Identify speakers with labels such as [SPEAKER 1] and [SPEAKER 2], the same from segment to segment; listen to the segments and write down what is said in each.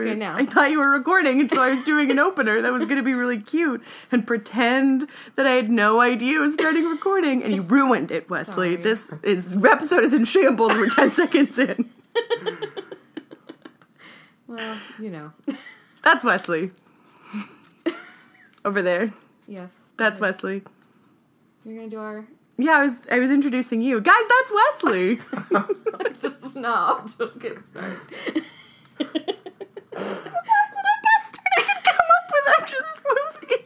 [SPEAKER 1] Okay,
[SPEAKER 2] it.
[SPEAKER 1] now.
[SPEAKER 2] I thought you were recording, and so I was doing an opener that was going to be really cute and pretend that I had no idea it was starting recording, and you ruined it, Wesley.
[SPEAKER 1] Sorry.
[SPEAKER 2] This is episode is in shambles. We're ten seconds in.
[SPEAKER 1] Well, you know.
[SPEAKER 2] That's Wesley. Over there.
[SPEAKER 1] yes.
[SPEAKER 2] That's. Wesley.
[SPEAKER 1] You're gonna do our.
[SPEAKER 2] Yeah, I was I was introducing you. Guys, that's Wesley.
[SPEAKER 1] this is not. Don't get started.
[SPEAKER 2] I could come up with after this movie.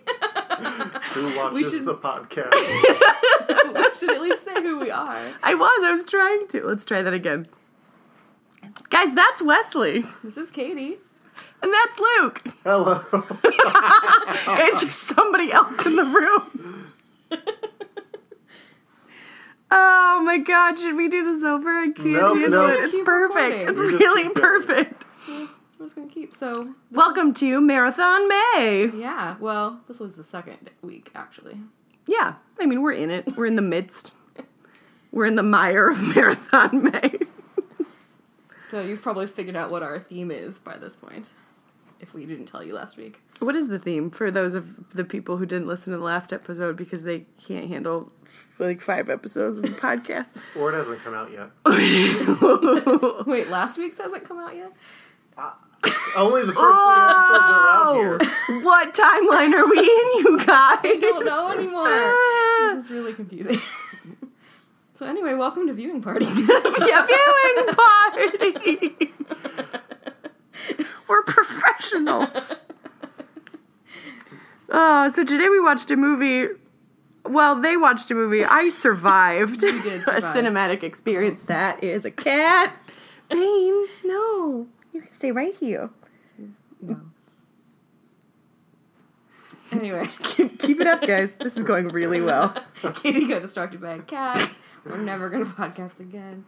[SPEAKER 3] Who watches
[SPEAKER 1] should-
[SPEAKER 3] the podcast?
[SPEAKER 1] we should at least say who we are.
[SPEAKER 2] I was, I was trying to. Let's try that again. Guys, that's Wesley.
[SPEAKER 1] This is Katie.
[SPEAKER 2] And that's Luke.
[SPEAKER 3] Hello.
[SPEAKER 2] Guys, there's somebody else in the room. Oh my god, should we do this over? I can't
[SPEAKER 3] Nope,
[SPEAKER 2] use
[SPEAKER 3] nope.
[SPEAKER 2] it. It's perfect.
[SPEAKER 1] recording.
[SPEAKER 2] It's
[SPEAKER 3] We just
[SPEAKER 2] really
[SPEAKER 3] keep going.
[SPEAKER 2] perfect.
[SPEAKER 1] We're just gonna keep. So
[SPEAKER 2] Welcome to Marathon May.
[SPEAKER 1] yeah. Well, this was the second week actually.
[SPEAKER 2] Yeah, I mean, we're in it. We're in the midst. We're in the mire of Marathon May.
[SPEAKER 1] So you've probably figured out what our theme is by this point. If we didn't tell you last week.
[SPEAKER 2] What is the theme for those of the people who didn't listen to the last episode because they can't handle like five episodes of a podcast?
[SPEAKER 3] or it hasn't come out yet.
[SPEAKER 1] Wait, last week's hasn't come out yet.
[SPEAKER 3] Uh, Only the first three episodes are out
[SPEAKER 2] Oh,
[SPEAKER 3] here.
[SPEAKER 2] what timeline are we in, you guys?
[SPEAKER 1] I don't know anymore.
[SPEAKER 2] Ah.
[SPEAKER 1] This is really confusing. so anyway, welcome to viewing party.
[SPEAKER 2] yeah, viewing party. We're professionals. Oh, so today we watched a movie. Well, they watched a movie. I survived.
[SPEAKER 1] You did
[SPEAKER 2] a cinematic experience. That is a cat. Bane, no. You can stay right here. No.
[SPEAKER 1] anyway,
[SPEAKER 2] Keep, keep it up, guys. This is going really well.
[SPEAKER 1] Katie got distracted by a cat. We're never gonna podcast again.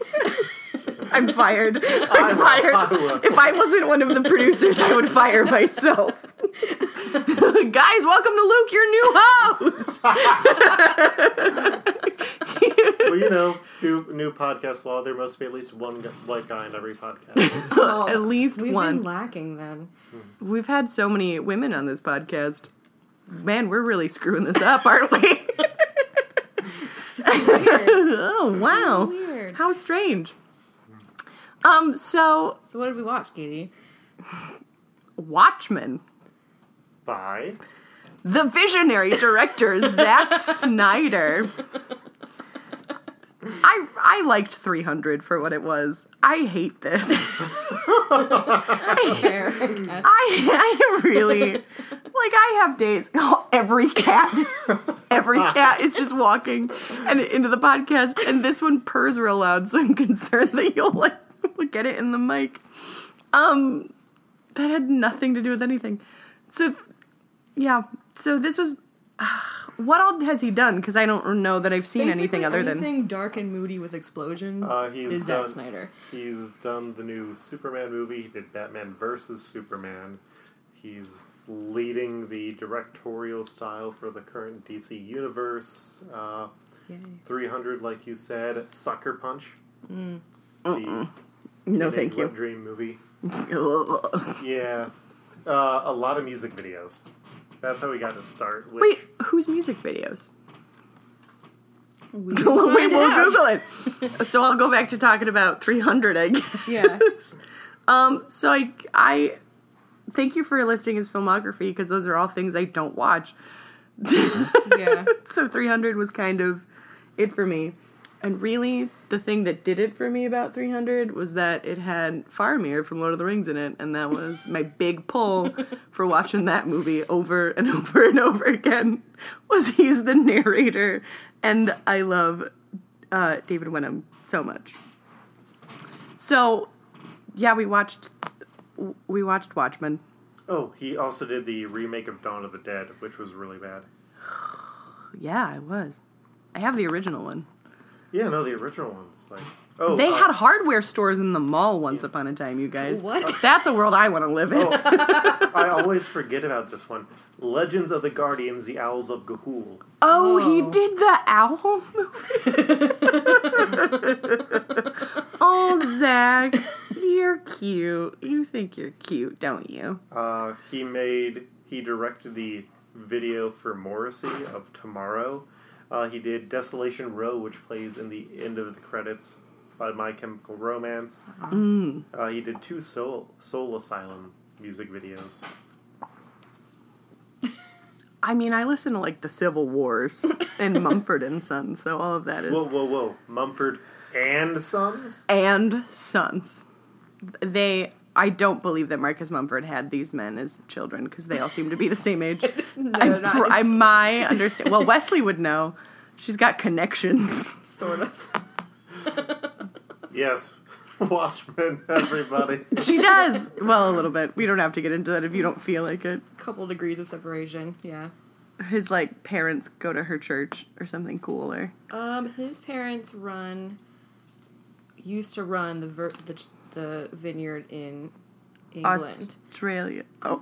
[SPEAKER 2] I'm fired. I'm fired. If I wasn't one of the producers, I would fire myself. Guys, welcome to Luke, your new host.
[SPEAKER 3] Well, you know, new, new podcast law, there must be at least one white guy in every podcast.
[SPEAKER 1] Oh,
[SPEAKER 2] At least
[SPEAKER 1] We've
[SPEAKER 2] one.
[SPEAKER 1] been lacking then.
[SPEAKER 2] We've had so many women on this podcast. Man, we're really screwing this up, aren't we?
[SPEAKER 1] So
[SPEAKER 2] oh wow.
[SPEAKER 1] Weird.
[SPEAKER 2] How strange. Um, so
[SPEAKER 1] So what did we watch, Katie?
[SPEAKER 2] Watchmen.
[SPEAKER 3] Bye.
[SPEAKER 2] The visionary director Zack Snyder. I I liked 300 for what it was. I hate this.
[SPEAKER 1] Fair. Okay.
[SPEAKER 2] I I really like I have days oh, every cat every cat is just walking and into the podcast and this one purrs real loud so I'm concerned that you'll like get it in the mic. Um that had nothing to do with anything. So yeah, so this was what all has he done cuz I don't know that I've seen anything
[SPEAKER 1] Basically,
[SPEAKER 2] other than
[SPEAKER 1] anything dark and moody with explosions
[SPEAKER 3] Uh, he's
[SPEAKER 1] is Zack
[SPEAKER 3] done-
[SPEAKER 1] Snyder.
[SPEAKER 3] He's done the new Superman movie. He did Batman versus Superman. He's leading the directorial style for the current DC universe. Uh, 300, like you said, Sucker Punch.
[SPEAKER 1] Mm.
[SPEAKER 3] The
[SPEAKER 2] no thank
[SPEAKER 3] Wet
[SPEAKER 2] you.
[SPEAKER 3] Dream movie. Yeah, uh, a lot of music videos. That's how we got to start. Which,
[SPEAKER 2] Wait, whose music videos?
[SPEAKER 1] We
[SPEAKER 2] we
[SPEAKER 1] will
[SPEAKER 2] will
[SPEAKER 1] find out.
[SPEAKER 2] Google it. so I'll go back to talking about 300, I guess.
[SPEAKER 1] Yeah.
[SPEAKER 2] Um. So I, I thank you for listing his filmography because those are all things I don't watch.
[SPEAKER 1] Yeah.
[SPEAKER 2] So 300 was kind of it for me. And really, the thing that did it for me about 300 was that it had Faramir from Lord of the Rings in it, and that was my big pull for watching that movie over and over and over again. Was he's the narrator, and I love uh, David Wenham so much. So, yeah, we watched we watched Watchmen.
[SPEAKER 3] oh, he also did the remake of Dawn of the Dead, which was really bad.
[SPEAKER 2] Yeah, I was. I have the original one.
[SPEAKER 3] Yeah, no, the original ones. Like, oh,
[SPEAKER 2] They
[SPEAKER 3] uh,
[SPEAKER 2] had hardware stores in the mall once upon a time, you guys.
[SPEAKER 1] What?
[SPEAKER 2] That's a world I want to live in.
[SPEAKER 3] Oh, I always forget about this one. Legends of the Guardians: The Owls of Ga'Hoole.
[SPEAKER 2] Oh, he did the owl movie. oh, Zach, you You're cute. You think you're cute, don't you?
[SPEAKER 3] Uh, he made he directed the video for Morrissey of Tomorrow. Uh, he did Desolation Row, which plays in the end of the credits by My Chemical Romance.
[SPEAKER 2] Mm.
[SPEAKER 3] Uh, he did two Soul Soul Asylum music videos.
[SPEAKER 2] I mean, I listen to like the Civil Wars and Mumford and Sons, so all of that is
[SPEAKER 3] Whoa, whoa, whoa! Mumford and Sons.
[SPEAKER 2] and Sons. They, I don't believe that Marcus Mumford had these men as children because they all seem to be the same age.
[SPEAKER 1] No,
[SPEAKER 2] I,
[SPEAKER 1] not
[SPEAKER 2] pr- I my understand. Well, Wesley would know. She's got connections.
[SPEAKER 1] sort of.
[SPEAKER 3] Yes, Watchmen. Everybody.
[SPEAKER 2] She does. Well, a little bit. We don't have to get into that if you don't feel like it.
[SPEAKER 1] Couple degrees of separation. Yeah.
[SPEAKER 2] His like parents go to her church or something cool or
[SPEAKER 1] Um, his parents run used to run the ver- the the vineyard in England.
[SPEAKER 2] Australia. Oh,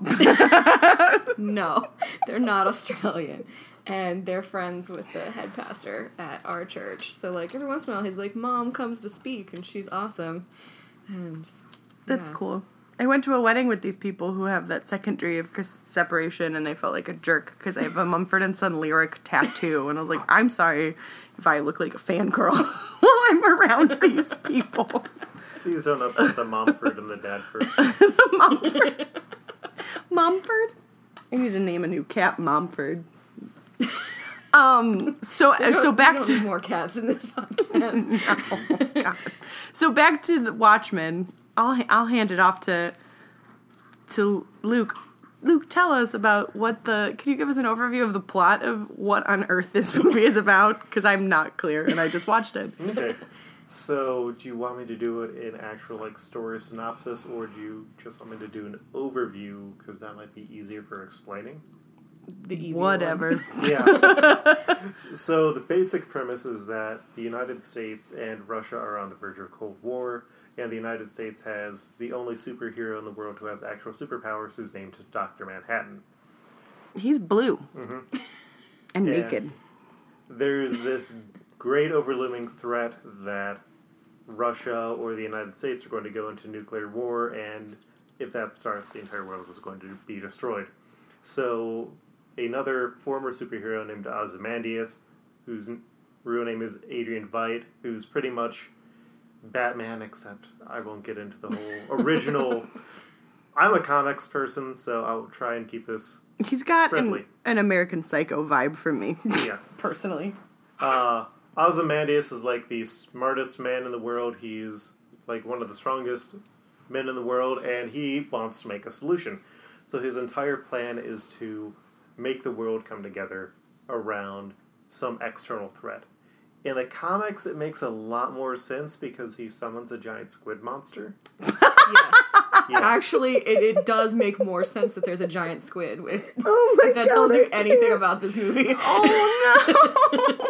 [SPEAKER 1] No, they're not Australian. And they're friends with the head pastor at our church. So like every once in a while he's like, Mom comes to speak and she's awesome. And
[SPEAKER 2] that's
[SPEAKER 1] yeah.
[SPEAKER 2] cool. I went to a wedding with these people who have that second degree of separation, and I felt like a jerk because I have a Mumford and Son lyric tattoo, and I was like, I'm sorry if I look like a fangirl while I'm around these people.
[SPEAKER 3] Please don't upset the Mumford and the Dadford.
[SPEAKER 2] The Mumford. Mumford? I need to name a new cat Mumford. Um. So so back to
[SPEAKER 1] more cats in this podcast.
[SPEAKER 2] so back to the Watchmen. I'll I'll hand it off to to Luke. Luke, tell us about what the. Can you give us an overview of the plot of what on earth this movie is about? Because I'm not clear, and I just watched it.
[SPEAKER 3] Okay. So, do you want me to do it in actual like story synopsis, or do you just want me to do an overview because that might be easier for explaining?
[SPEAKER 1] the easy
[SPEAKER 2] Whatever.
[SPEAKER 3] Yeah. so the basic premise is that the United States and Russia are on the verge of Cold War, and the United States has the only superhero in the world who has actual superpowers, who's named Doctor Manhattan.
[SPEAKER 2] He's blue mm-hmm. and
[SPEAKER 3] Yeah.
[SPEAKER 2] naked.
[SPEAKER 3] there's this great overlooming threat that Russia or the United States are going to go into nuclear war, and if that starts, the entire world is going to be destroyed. So, another former superhero named Ozymandias, whose real name is Adrian Veidt, who's pretty much Batman, except I won't get into the whole original. I'm a comics person, so I'll try and keep this.
[SPEAKER 2] He's got an,
[SPEAKER 3] Friendly.
[SPEAKER 2] an American Psycho vibe from me,
[SPEAKER 3] Yeah.
[SPEAKER 2] personally.
[SPEAKER 3] Uh, Ozymandias is like the smartest man in the world. He's like one of the strongest men in the world, and he wants to make a solution. So his entire plan is to make the world come together around some external threat. In the comics, it makes a lot more sense because he summons a giant squid monster.
[SPEAKER 1] Yes.
[SPEAKER 3] Yeah,
[SPEAKER 1] Actually, it, it does make more sense that there's a giant squid. With
[SPEAKER 2] Oh my
[SPEAKER 1] if that
[SPEAKER 2] god!
[SPEAKER 1] tells you anything about this movie.
[SPEAKER 2] Oh no!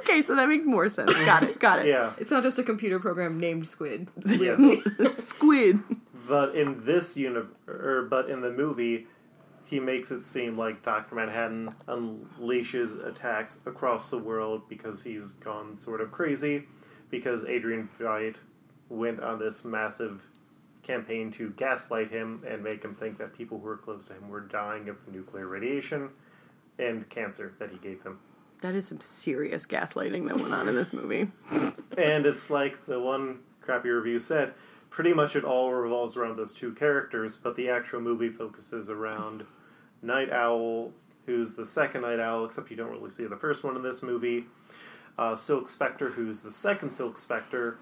[SPEAKER 2] okay, so that makes more sense. Got it. Got it.
[SPEAKER 3] yeah.
[SPEAKER 1] It's not just a computer program named Squid.
[SPEAKER 3] Yes.
[SPEAKER 2] Squid.
[SPEAKER 3] But in this uni- or but in the movie, he makes it seem like Doctor Manhattan unleashes attacks across the world because he's gone sort of crazy. Because Adrian Veidt went on this massive campaign to gaslight him and make him think that people who were close to him were dying of nuclear radiation and cancer that he gave him.
[SPEAKER 2] That is some serious gaslighting that went on in this movie.
[SPEAKER 3] And it's like the one crappy review said, pretty much it all revolves around those two characters, but the actual movie focuses around Night Owl, who's the second Night Owl, except you don't really see the first one in this movie. Uh, Silk Spectre, who's the second Silk Spectre,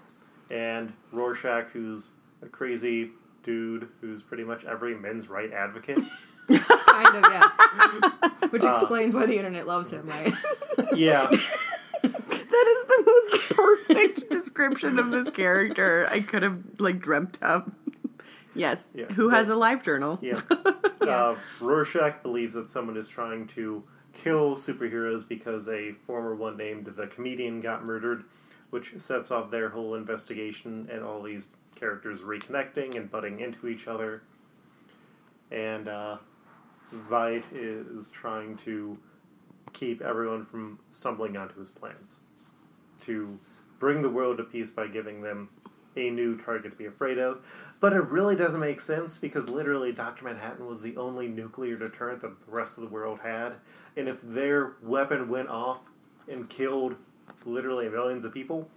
[SPEAKER 3] and Rorschach, who's a crazy dude who's pretty much every men's right advocate.
[SPEAKER 1] kind of, yeah. Which
[SPEAKER 3] Uh,
[SPEAKER 1] explains why the internet loves him, right?
[SPEAKER 3] yeah,
[SPEAKER 2] That is the most perfect description of this character I could have like dreamt of. yes.
[SPEAKER 3] Yeah.
[SPEAKER 2] Who has a live journal?
[SPEAKER 3] Yeah.
[SPEAKER 1] Yeah.
[SPEAKER 3] Uh, Rorschach believes that someone is trying to kill superheroes because a former one named the comedian got murdered, which sets off their whole investigation and all these characters reconnecting and butting into each other. And uh, Veidt is trying to keep everyone from stumbling onto his plans. To bring the world to peace by giving them a new target to be afraid of. But it really doesn't make sense because literally Dr. Manhattan was the only nuclear deterrent that the rest of the world had. And if their weapon went off and killed literally millions of people,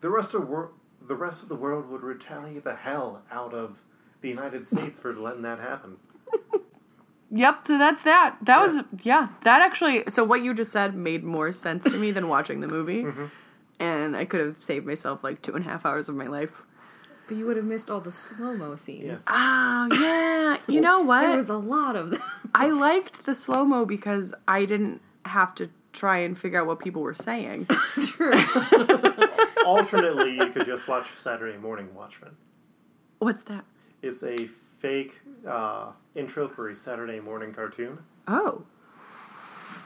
[SPEAKER 3] the rest of wor- the rest of the world would retaliate the hell out of the United States for letting that happen.
[SPEAKER 2] Yep, so that's that. That
[SPEAKER 3] Yeah.
[SPEAKER 2] was yeah. That actually so what you just said made more sense to me than watching the movie.
[SPEAKER 3] Mm-hmm.
[SPEAKER 2] And I could have saved myself like two and a half hours of my life.
[SPEAKER 1] But you would have missed all the slow mo scenes.
[SPEAKER 3] Yes.
[SPEAKER 2] Oh yeah. You know what?
[SPEAKER 1] There was a lot of them.
[SPEAKER 2] I liked the slow mo because I didn't have to try and figure out what people were saying.
[SPEAKER 1] True.
[SPEAKER 3] Alternately, you could just watch Saturday Morning Watchmen.
[SPEAKER 2] What's that?
[SPEAKER 3] It's a fake uh, intro for a Saturday morning cartoon.
[SPEAKER 2] Oh.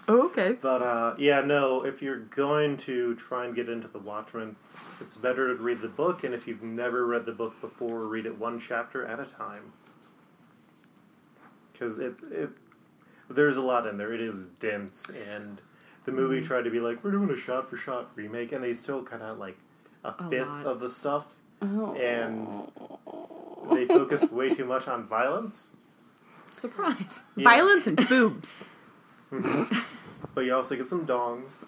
[SPEAKER 2] Oh, okay.
[SPEAKER 3] But uh, yeah, no, if you're going to try and get into the Watchmen, it's better to read the book, and if you've never read the book before, read it one chapter at a time. Because it, it, there's a lot in there. It is dense, and the movie
[SPEAKER 1] Mm-hmm.
[SPEAKER 3] tried to be like, we're doing a shot for shot remake, and they still cut out like a
[SPEAKER 1] A
[SPEAKER 3] fifth
[SPEAKER 1] lot.
[SPEAKER 3] of the stuff,
[SPEAKER 2] Oh.
[SPEAKER 3] and they focused way too much on violence.
[SPEAKER 1] Surprise.
[SPEAKER 3] Yeah.
[SPEAKER 2] Violence and boobs.
[SPEAKER 3] But you also get some dongs.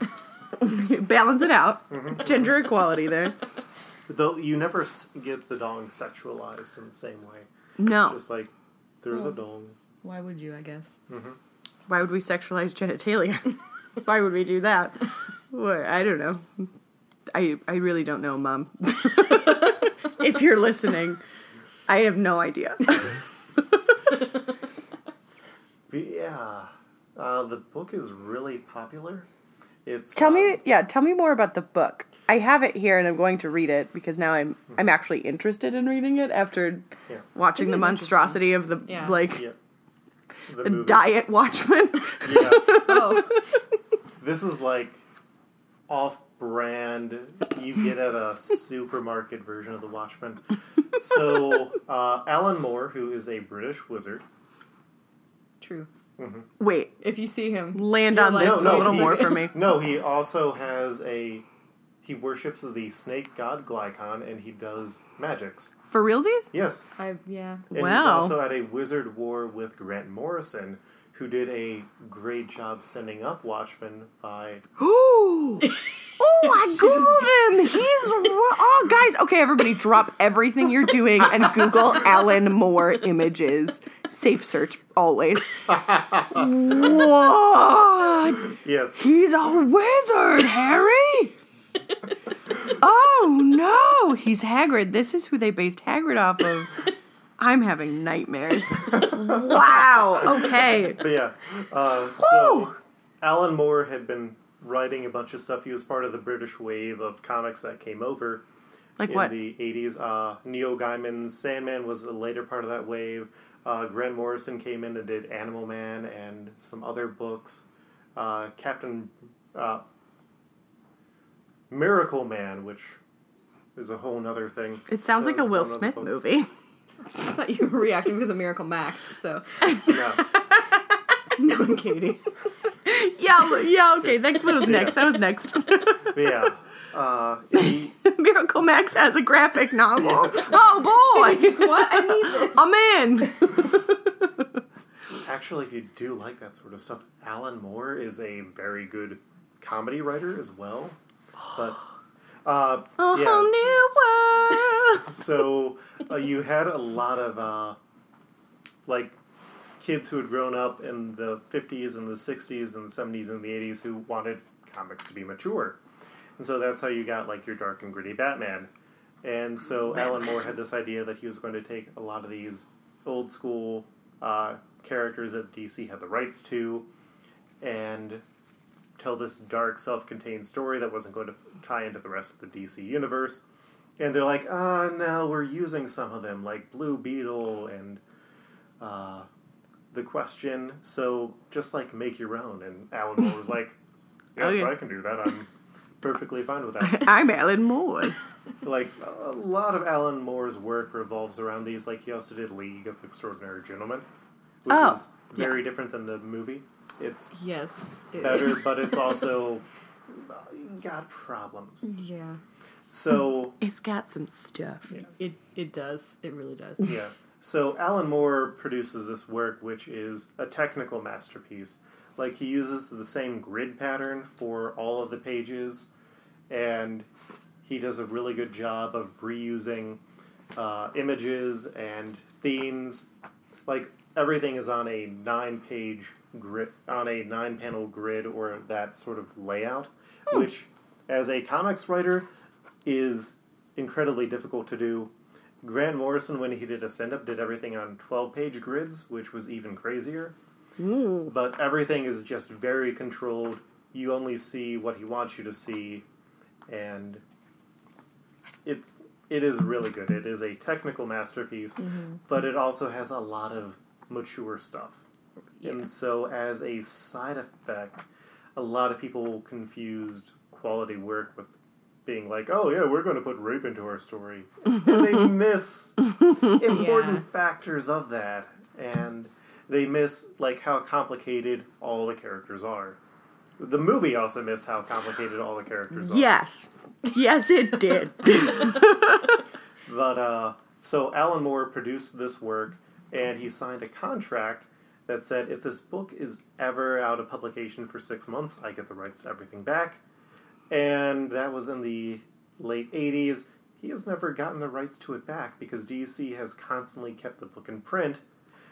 [SPEAKER 2] Balance it out.
[SPEAKER 3] Mm-hmm.
[SPEAKER 2] Gender equality there.
[SPEAKER 3] Though you never get the dong sexualized in the same way.
[SPEAKER 2] No.
[SPEAKER 3] Just like there's a dong.
[SPEAKER 1] Why would you, I guess?
[SPEAKER 2] Why would we sexualize genitalia? Why would we do that? What? I don't know. I I really don't know, Mom. if you're listening, I have no idea.
[SPEAKER 3] But yeah, uh, the book is really popular. It's
[SPEAKER 2] tell
[SPEAKER 3] um,
[SPEAKER 2] me, yeah, tell me more about the book. I have it here, and I'm going to read it because now I'm I'm actually interested in reading it after
[SPEAKER 3] Yeah.
[SPEAKER 2] watching
[SPEAKER 1] It
[SPEAKER 2] the monstrosity of the
[SPEAKER 1] Yeah.
[SPEAKER 2] like
[SPEAKER 3] Yeah. The
[SPEAKER 2] the diet Watchman.
[SPEAKER 3] Yeah.
[SPEAKER 1] Oh,
[SPEAKER 3] This is like off-brand. You get at a supermarket version of the Watchmen. So uh, Alan Moore, who is a British wizard.
[SPEAKER 1] true.
[SPEAKER 2] Wait,
[SPEAKER 1] If you see him,
[SPEAKER 2] land on this
[SPEAKER 3] No,
[SPEAKER 2] a
[SPEAKER 3] no,
[SPEAKER 2] little
[SPEAKER 3] he-
[SPEAKER 2] more for me.
[SPEAKER 3] No, he also has a. He worships the snake god Glycon, and he does magics.
[SPEAKER 2] For realsies?
[SPEAKER 3] Yes,
[SPEAKER 1] I yeah.
[SPEAKER 3] and he's
[SPEAKER 2] Wow.
[SPEAKER 3] also at a wizard war with Grant Morrison, who did a great job sending up Watchmen by.
[SPEAKER 2] Ooh. Oh, I googled him. He's oh, guys. Okay, everybody, drop everything you're doing and Google Alan Moore images. Safe search always. What?
[SPEAKER 3] Yes,
[SPEAKER 2] He's a wizard, Harry. Oh no, he's Hagrid. This is who they based Hagrid off of. I'm having nightmares. Wow. Okay.
[SPEAKER 3] but yeah. Uh, so Alan Moore had been writing a bunch of stuff. He was part of the British wave of comics that came over.
[SPEAKER 2] Like
[SPEAKER 3] in
[SPEAKER 2] what?
[SPEAKER 3] the 80s. Uh, Neil Gaiman's Sandman was a later part of that wave. Uh, Grant Morrison came in and did Animal Man and some other books. Uh, Captain uh, Miracle Man, which is a whole nother thing.
[SPEAKER 2] It sounds like a Will
[SPEAKER 3] one of the
[SPEAKER 2] Smith movie.
[SPEAKER 1] I thought you were reacting because of Miracle Max. So
[SPEAKER 3] no,
[SPEAKER 1] no, Katie.
[SPEAKER 2] Yeah, yeah, okay. That was next. That was next.
[SPEAKER 3] But yeah. Uh, he,
[SPEAKER 2] Miracle Max has a graphic novel. Oh boy!
[SPEAKER 1] What? I need this.
[SPEAKER 2] I'm in.
[SPEAKER 3] actually, if you do like that sort of stuff, Alan Moore is a very good comedy writer as well. But uh,
[SPEAKER 2] A
[SPEAKER 3] yeah.
[SPEAKER 2] whole new world.
[SPEAKER 3] So uh, you had a lot of uh, like kids who had grown up in the 50s and the 60s and the 70s and the 80s who wanted comics to be mature. And so that's how you got like your dark and gritty batman. And so alan moore had this idea that he was going to take a lot of these old school uh, characters that dc had the rights to and tell this dark self-contained story that wasn't going to tie into the rest of the dc universe and they're like, ah, no, we're using some of them, like Blue Beetle and uh, The Question. So just like make your own. And Alan Moore was like, yes,
[SPEAKER 2] Okay.
[SPEAKER 3] I can do that. I'm perfectly fine with that.
[SPEAKER 2] I'm Alan Moore.
[SPEAKER 3] like a lot of Alan Moore's work revolves around these. Like he also did League of Extraordinary Gentlemen, which
[SPEAKER 2] Oh,
[SPEAKER 3] is very different than the movie. It's
[SPEAKER 1] Yes. it
[SPEAKER 3] better,
[SPEAKER 1] is.
[SPEAKER 3] but it's also got problems.
[SPEAKER 1] Yeah.
[SPEAKER 3] So
[SPEAKER 2] It's got some stuff.
[SPEAKER 1] It it does. It really does.
[SPEAKER 3] yeah. So Alan Moore produces this work, which is a technical masterpiece. Like he uses the same grid pattern for all of the pages, and he does a really good job of reusing uh, images and themes. Like everything is on a nine-page grid, on a nine-panel grid or that sort of layout, which, as a comics writer, is incredibly difficult to do. Grant Morrison, when he did a stand up, did everything on 12 page grids, which was even crazier.
[SPEAKER 2] Ooh.
[SPEAKER 3] But everything is just very controlled. You only see what he wants you to see, and it, it is really good. It is a technical masterpiece, mm-hmm. but it also has a lot of mature stuff.
[SPEAKER 1] Yeah.
[SPEAKER 3] And so, as a side effect, a lot of people confused quality work with being like, oh, yeah, we're going to put rape into our story. and they miss important
[SPEAKER 1] Yeah.
[SPEAKER 3] factors of that. And they miss, like, how complicated all the characters are. The movie also missed how complicated all the characters are.
[SPEAKER 2] Yes. Yes, it did.
[SPEAKER 3] But uh, so Alan Moore produced this work, and he signed a contract that said if this book is ever out of publication for six months, I get the rights to everything back. And that was in the late '80s. He has never gotten the rights to it back because DC has constantly kept the book in print,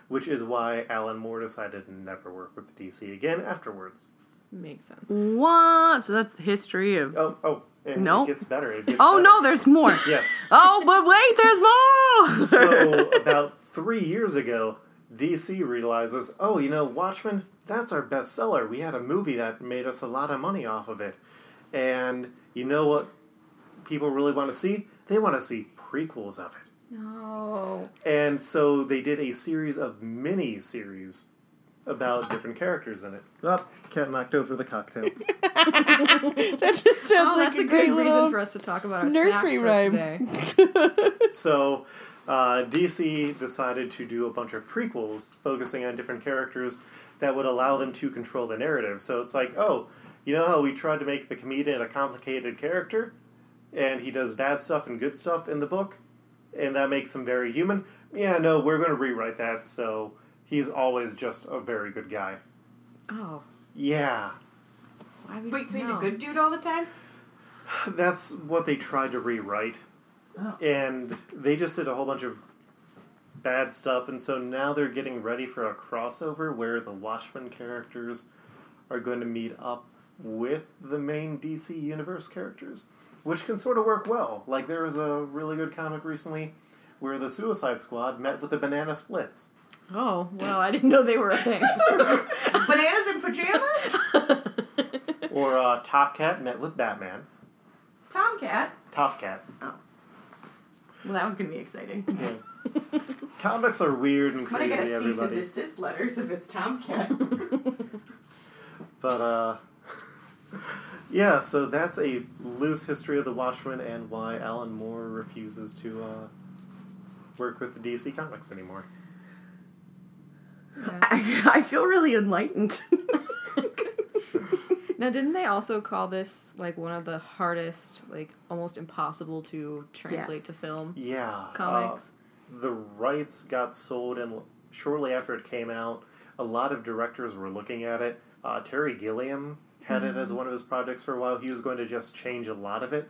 [SPEAKER 3] which is why Alan Moore decided to never work with DC again afterwards.
[SPEAKER 1] Makes sense.
[SPEAKER 2] what? So that's the history of.
[SPEAKER 3] Oh, oh, and
[SPEAKER 2] Nope.
[SPEAKER 3] it gets better. It gets
[SPEAKER 2] Oh
[SPEAKER 3] better.
[SPEAKER 2] no, there's more.
[SPEAKER 3] Yes.
[SPEAKER 2] Oh, but wait, there's more.
[SPEAKER 3] so about three years ago, DC realizes, oh, you know, Watchmen, that's our bestseller. We had a movie that made us a lot of money off of it. And you know what people really want to see? They want to see prequels of it.
[SPEAKER 1] No.
[SPEAKER 3] And so they did a series of mini series about different characters in it. Oh, cat knocked over the cocktail.
[SPEAKER 2] that just sounds
[SPEAKER 1] Oh,
[SPEAKER 2] like
[SPEAKER 1] that's
[SPEAKER 2] a,
[SPEAKER 1] a,
[SPEAKER 2] great
[SPEAKER 1] good
[SPEAKER 2] little
[SPEAKER 1] reason for us to talk about our
[SPEAKER 2] nursery rhyme.
[SPEAKER 1] for today.
[SPEAKER 3] So, uh, DC decided to do a bunch of prequels focusing on different characters that would allow them to control the narrative. So it's like, oh, you know how we tried to make the comedian a complicated character, and he does bad stuff and good stuff in the book, and that makes him very human? Yeah, no, we're going to rewrite that so he's always just a very good guy.
[SPEAKER 1] Oh.
[SPEAKER 3] Yeah,
[SPEAKER 1] Why would
[SPEAKER 4] Wait, so he's a
[SPEAKER 1] no.
[SPEAKER 4] good dude all the time?
[SPEAKER 3] that's what they tried to rewrite.
[SPEAKER 4] Oh.
[SPEAKER 3] and they just did a whole bunch of bad stuff and so now they're getting ready for a crossover where the watchmen characters are going to meet up with the main dc universe characters which can sort of work well like there was a really good comic recently where the suicide squad met with the banana splits
[SPEAKER 1] Oh, well, I didn't know they were a thing.
[SPEAKER 4] Bananas in pajamas?
[SPEAKER 3] or uh, top cat met with batman
[SPEAKER 4] Tomcat.
[SPEAKER 3] top cat
[SPEAKER 4] Well, that was going to be exciting.
[SPEAKER 3] yeah. comics are weird and
[SPEAKER 4] I'm going to
[SPEAKER 3] crazy
[SPEAKER 4] get a cease and desist letters if it's Tomcat.
[SPEAKER 3] But uh yeah, so that's a loose history of the Watchmen and why Alan Moore refuses to uh work with the DC comics anymore.
[SPEAKER 1] Yeah.
[SPEAKER 2] I, I feel really enlightened.
[SPEAKER 1] Now, didn't they also call this like one of the hardest, like almost impossible to translate
[SPEAKER 2] Yes.
[SPEAKER 1] to film
[SPEAKER 3] Yeah.
[SPEAKER 1] comics?
[SPEAKER 3] uh, the rights got sold and shortly after it came out, a lot of directors were looking at it. Uh, Terry Gilliam had it as one of his projects for a while. He was going to just change a lot of it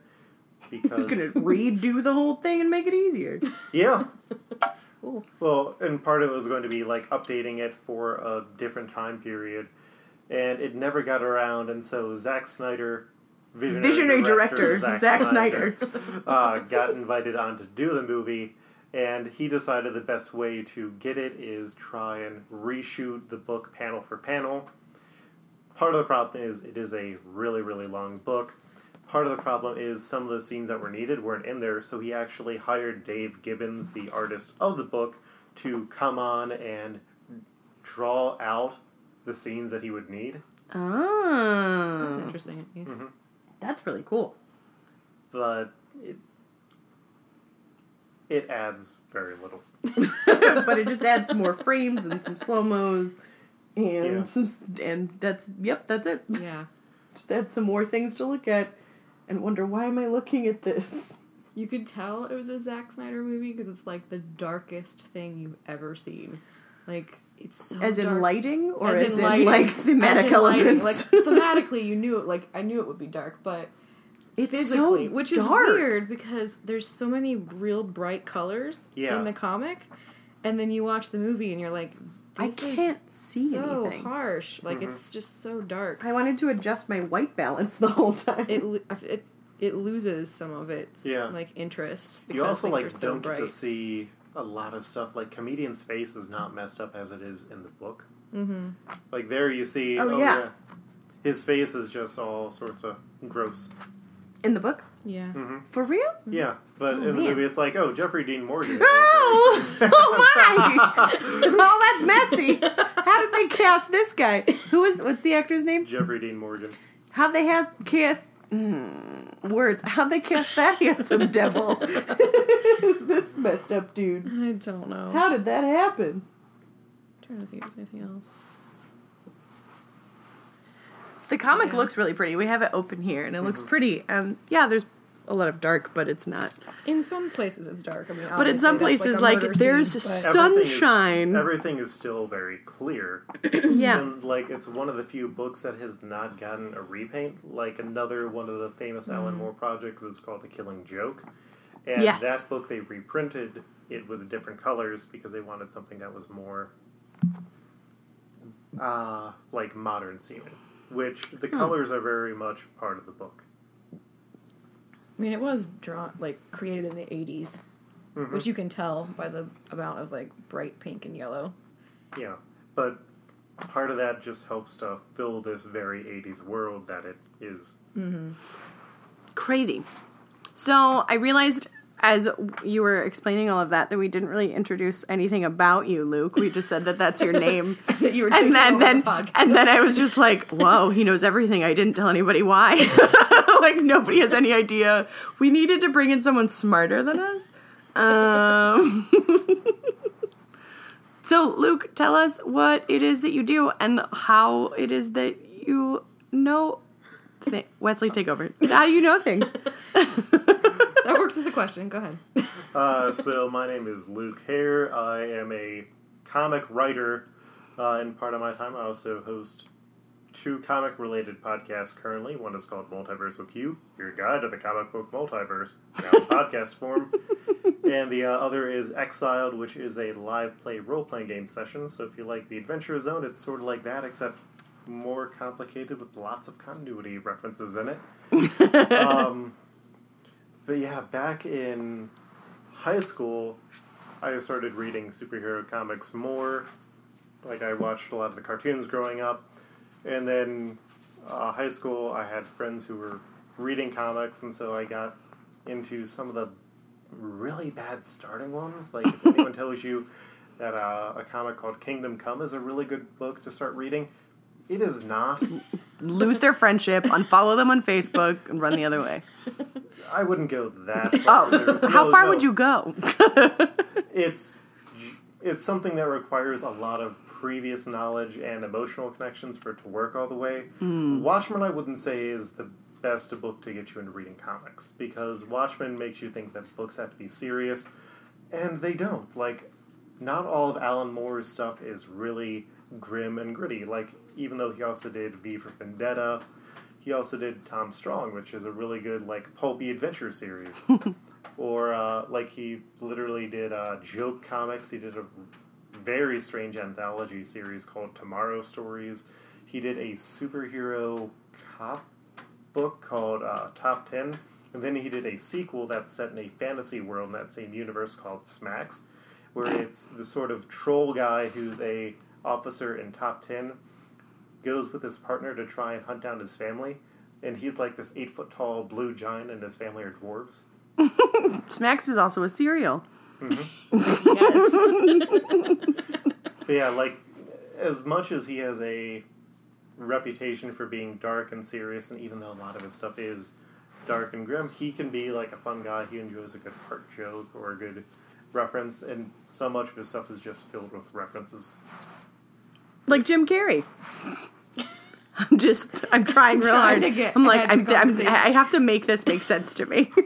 [SPEAKER 3] because
[SPEAKER 2] Just gonna redo the whole thing and make it easier.
[SPEAKER 3] Yeah.
[SPEAKER 1] Ooh.
[SPEAKER 3] Well, and part of it was going to be like updating it for a different time period, and it never got around. And so Zack Snyder, visionary,
[SPEAKER 2] Visionary director, Zack Snyder.
[SPEAKER 3] uh, got invited on to do the movie, and he decided the best way to get it is try and reshoot the book panel for panel. Part of the problem is it is a really, really long book. Part of the problem is some of the scenes that were needed weren't in there, so he actually hired Dave Gibbons, the artist of the book, to come on and draw out the scenes that he would need.
[SPEAKER 2] Oh, That's
[SPEAKER 1] interesting. at least.
[SPEAKER 3] Mhm.
[SPEAKER 2] that's really cool.
[SPEAKER 3] But it, it adds very little.
[SPEAKER 2] but it just adds some more frames and some slow mos, and
[SPEAKER 3] Yeah.
[SPEAKER 2] some, and that's yep, that's it.
[SPEAKER 1] Yeah.
[SPEAKER 2] Just add some more things to look at. and wonder why am I looking at this?
[SPEAKER 1] You could tell it was a Zack Snyder movie because it's like the darkest thing you've ever seen. Like it's so
[SPEAKER 2] As in lighting or as,
[SPEAKER 1] in
[SPEAKER 2] in,
[SPEAKER 1] lighting.
[SPEAKER 2] like
[SPEAKER 1] As
[SPEAKER 2] thematic
[SPEAKER 1] in lighting.
[SPEAKER 2] elements?
[SPEAKER 1] Like thematically, you knew it. Like I knew it would be dark, but
[SPEAKER 2] it's
[SPEAKER 1] physically,
[SPEAKER 2] so
[SPEAKER 1] which is
[SPEAKER 2] dark.
[SPEAKER 1] weird because there's so many real bright colors
[SPEAKER 3] Yeah.
[SPEAKER 1] in the comic, and then you watch the movie and you're like,
[SPEAKER 2] I
[SPEAKER 1] this is
[SPEAKER 2] can't see anything.
[SPEAKER 1] so
[SPEAKER 2] anything.
[SPEAKER 1] harsh. Like it's just so dark.
[SPEAKER 2] I wanted to adjust my white balance the whole time.
[SPEAKER 1] It it it loses some of its
[SPEAKER 3] Yeah.
[SPEAKER 1] like interest because
[SPEAKER 3] You also
[SPEAKER 1] things
[SPEAKER 3] like
[SPEAKER 1] are so
[SPEAKER 3] don't
[SPEAKER 1] bright.
[SPEAKER 3] get to see a lot of stuff. Like comedian's face is not messed up as it is in the book.
[SPEAKER 1] mm-hmm.
[SPEAKER 3] Like there, you see.
[SPEAKER 2] Oh, yeah.
[SPEAKER 3] His face is just all sorts of gross.
[SPEAKER 2] in the book,
[SPEAKER 1] Yeah.
[SPEAKER 3] hmm
[SPEAKER 2] for real?
[SPEAKER 3] Yeah, but
[SPEAKER 2] Oh,
[SPEAKER 3] in the
[SPEAKER 2] man.
[SPEAKER 3] movie, it's like, oh, Jeffrey Dean Morgan.
[SPEAKER 2] Oh, oh my! oh, that's messy. How did they cast this guy? Who is what's the actor's name?
[SPEAKER 3] Jeffrey Dean Morgan.
[SPEAKER 2] How'd they have cast mm, words? How'd they cast that handsome devil? Who's this messed up dude?
[SPEAKER 1] I don't know.
[SPEAKER 2] How did that happen?
[SPEAKER 1] I'm trying to think of anything else.
[SPEAKER 2] The comic
[SPEAKER 1] Yeah.
[SPEAKER 2] looks really pretty. We have it open here, and it looks pretty. And yeah, there's a lot of dark, but it's not.
[SPEAKER 1] In some places it's dark. I mean,
[SPEAKER 2] But in some places,
[SPEAKER 1] like,
[SPEAKER 2] like, there's
[SPEAKER 1] scene, but-
[SPEAKER 2] so-
[SPEAKER 3] Everything is-
[SPEAKER 2] Sunshine.
[SPEAKER 3] everything is still very clear.
[SPEAKER 2] Yeah.
[SPEAKER 3] And like it's one of the few books that has not gotten a repaint. Like another one of the famous Alan Moore projects is called The Killing Joke. And
[SPEAKER 2] Yes.
[SPEAKER 3] that book they reprinted it with different colors because they wanted something that was more uh like modern seeming. Which the colors are very much part of the book.
[SPEAKER 1] I mean, it was drawn like created in the '80s,
[SPEAKER 3] Mhm.
[SPEAKER 1] which you can tell by the amount of like bright pink and yellow.
[SPEAKER 3] Yeah. But part of that just helps to fill this very 80s world that it is.
[SPEAKER 2] Crazy. So I realized as you were explaining all of that that we didn't really introduce anything about you, Luke. We just said that that's your name.
[SPEAKER 1] That you were
[SPEAKER 2] and then, then
[SPEAKER 1] the
[SPEAKER 2] and then I was just like, "Whoa, he knows everything." I didn't tell anybody why. like nobody has any idea. We needed to bring in someone smarter than us. Um, so, Luke, tell us what it is that you do and how it is that you know. Th- Wesley, take over. How you know things?
[SPEAKER 1] Works as a question. Go ahead.
[SPEAKER 3] Uh, so, my name is Luke Hare. I am a comic writer. Uh, and part of my time, I also host two comic related podcasts currently. One is called Multiversal Q, your guide to the comic book multiverse, now in podcast form. And the uh, other is Exiled, which is a live play role playing game session. So if you like the Adventure Zone, it's sort of like that, except more complicated with lots of continuity references in it. um, but yeah, back in high school, I started reading superhero comics more. Like I watched a lot of the cartoons growing up, and then uh, high school, I had friends who were reading comics, and so I got into some of the really bad starting ones. Like if anyone tells you that uh, a comic called Kingdom Come is a really good book to start reading, it is not.
[SPEAKER 2] Lose their friendship, unfollow them on Facebook, and run the other way.
[SPEAKER 3] I wouldn't go that oh, far.
[SPEAKER 2] Oh, how far
[SPEAKER 3] no.
[SPEAKER 2] would you go?
[SPEAKER 3] it's it's something that requires a lot of previous knowledge and emotional connections for it to work all the way. Hmm. Watchmen, I wouldn't say is the best book to get you into reading comics because Watchmen makes you think that books have to be serious, and they don't. Like, not all of Alan Moore's stuff is really grim and gritty. Like, even though he also did V for Vendetta, he also did Tom Strong, which is a really good like pulpy adventure series. or uh, like he literally did uh, joke comics. He did a very strange anthology series called Tomorrow Stories. He did a superhero cop book called uh, Top Ten, and then he did a sequel that's set in a fantasy world in that same universe called Smax, where it's the sort of troll guy who's a officer in Top Ten goes with his partner to try and hunt down his family, and he's like this eight foot tall blue giant, and his family are dwarves.
[SPEAKER 2] Smacks was also a cereal. Mm-hmm.
[SPEAKER 1] yes.
[SPEAKER 3] But yeah, like as much as he has a reputation for being dark and serious, and even though a lot of his stuff is dark and grim, he can be like a fun guy. He enjoys a good part joke or a good reference, and so much of his stuff is just filled with references.
[SPEAKER 2] Like Jim Carrey. I'm just I'm trying real
[SPEAKER 1] Trying
[SPEAKER 2] hard.
[SPEAKER 1] to get
[SPEAKER 2] I'm like I'm, I'm. I have to make this make sense to me.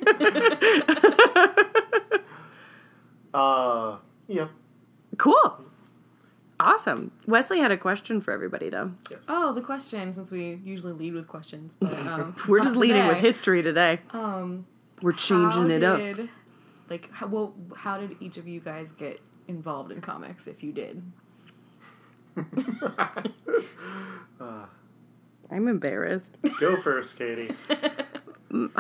[SPEAKER 3] Uh, yeah.
[SPEAKER 2] cool. Awesome. Wesley had a question for everybody though.
[SPEAKER 3] Yes.
[SPEAKER 1] Oh, the question, since we usually lead with questions, but um,
[SPEAKER 2] We're just leading with history today.
[SPEAKER 1] Um,
[SPEAKER 2] We're changing
[SPEAKER 1] how
[SPEAKER 2] it up.
[SPEAKER 1] Like, how, well, how did each of you guys get involved in comics, if you did?
[SPEAKER 3] Uh,
[SPEAKER 2] I'm embarrassed.
[SPEAKER 3] go first, Katie.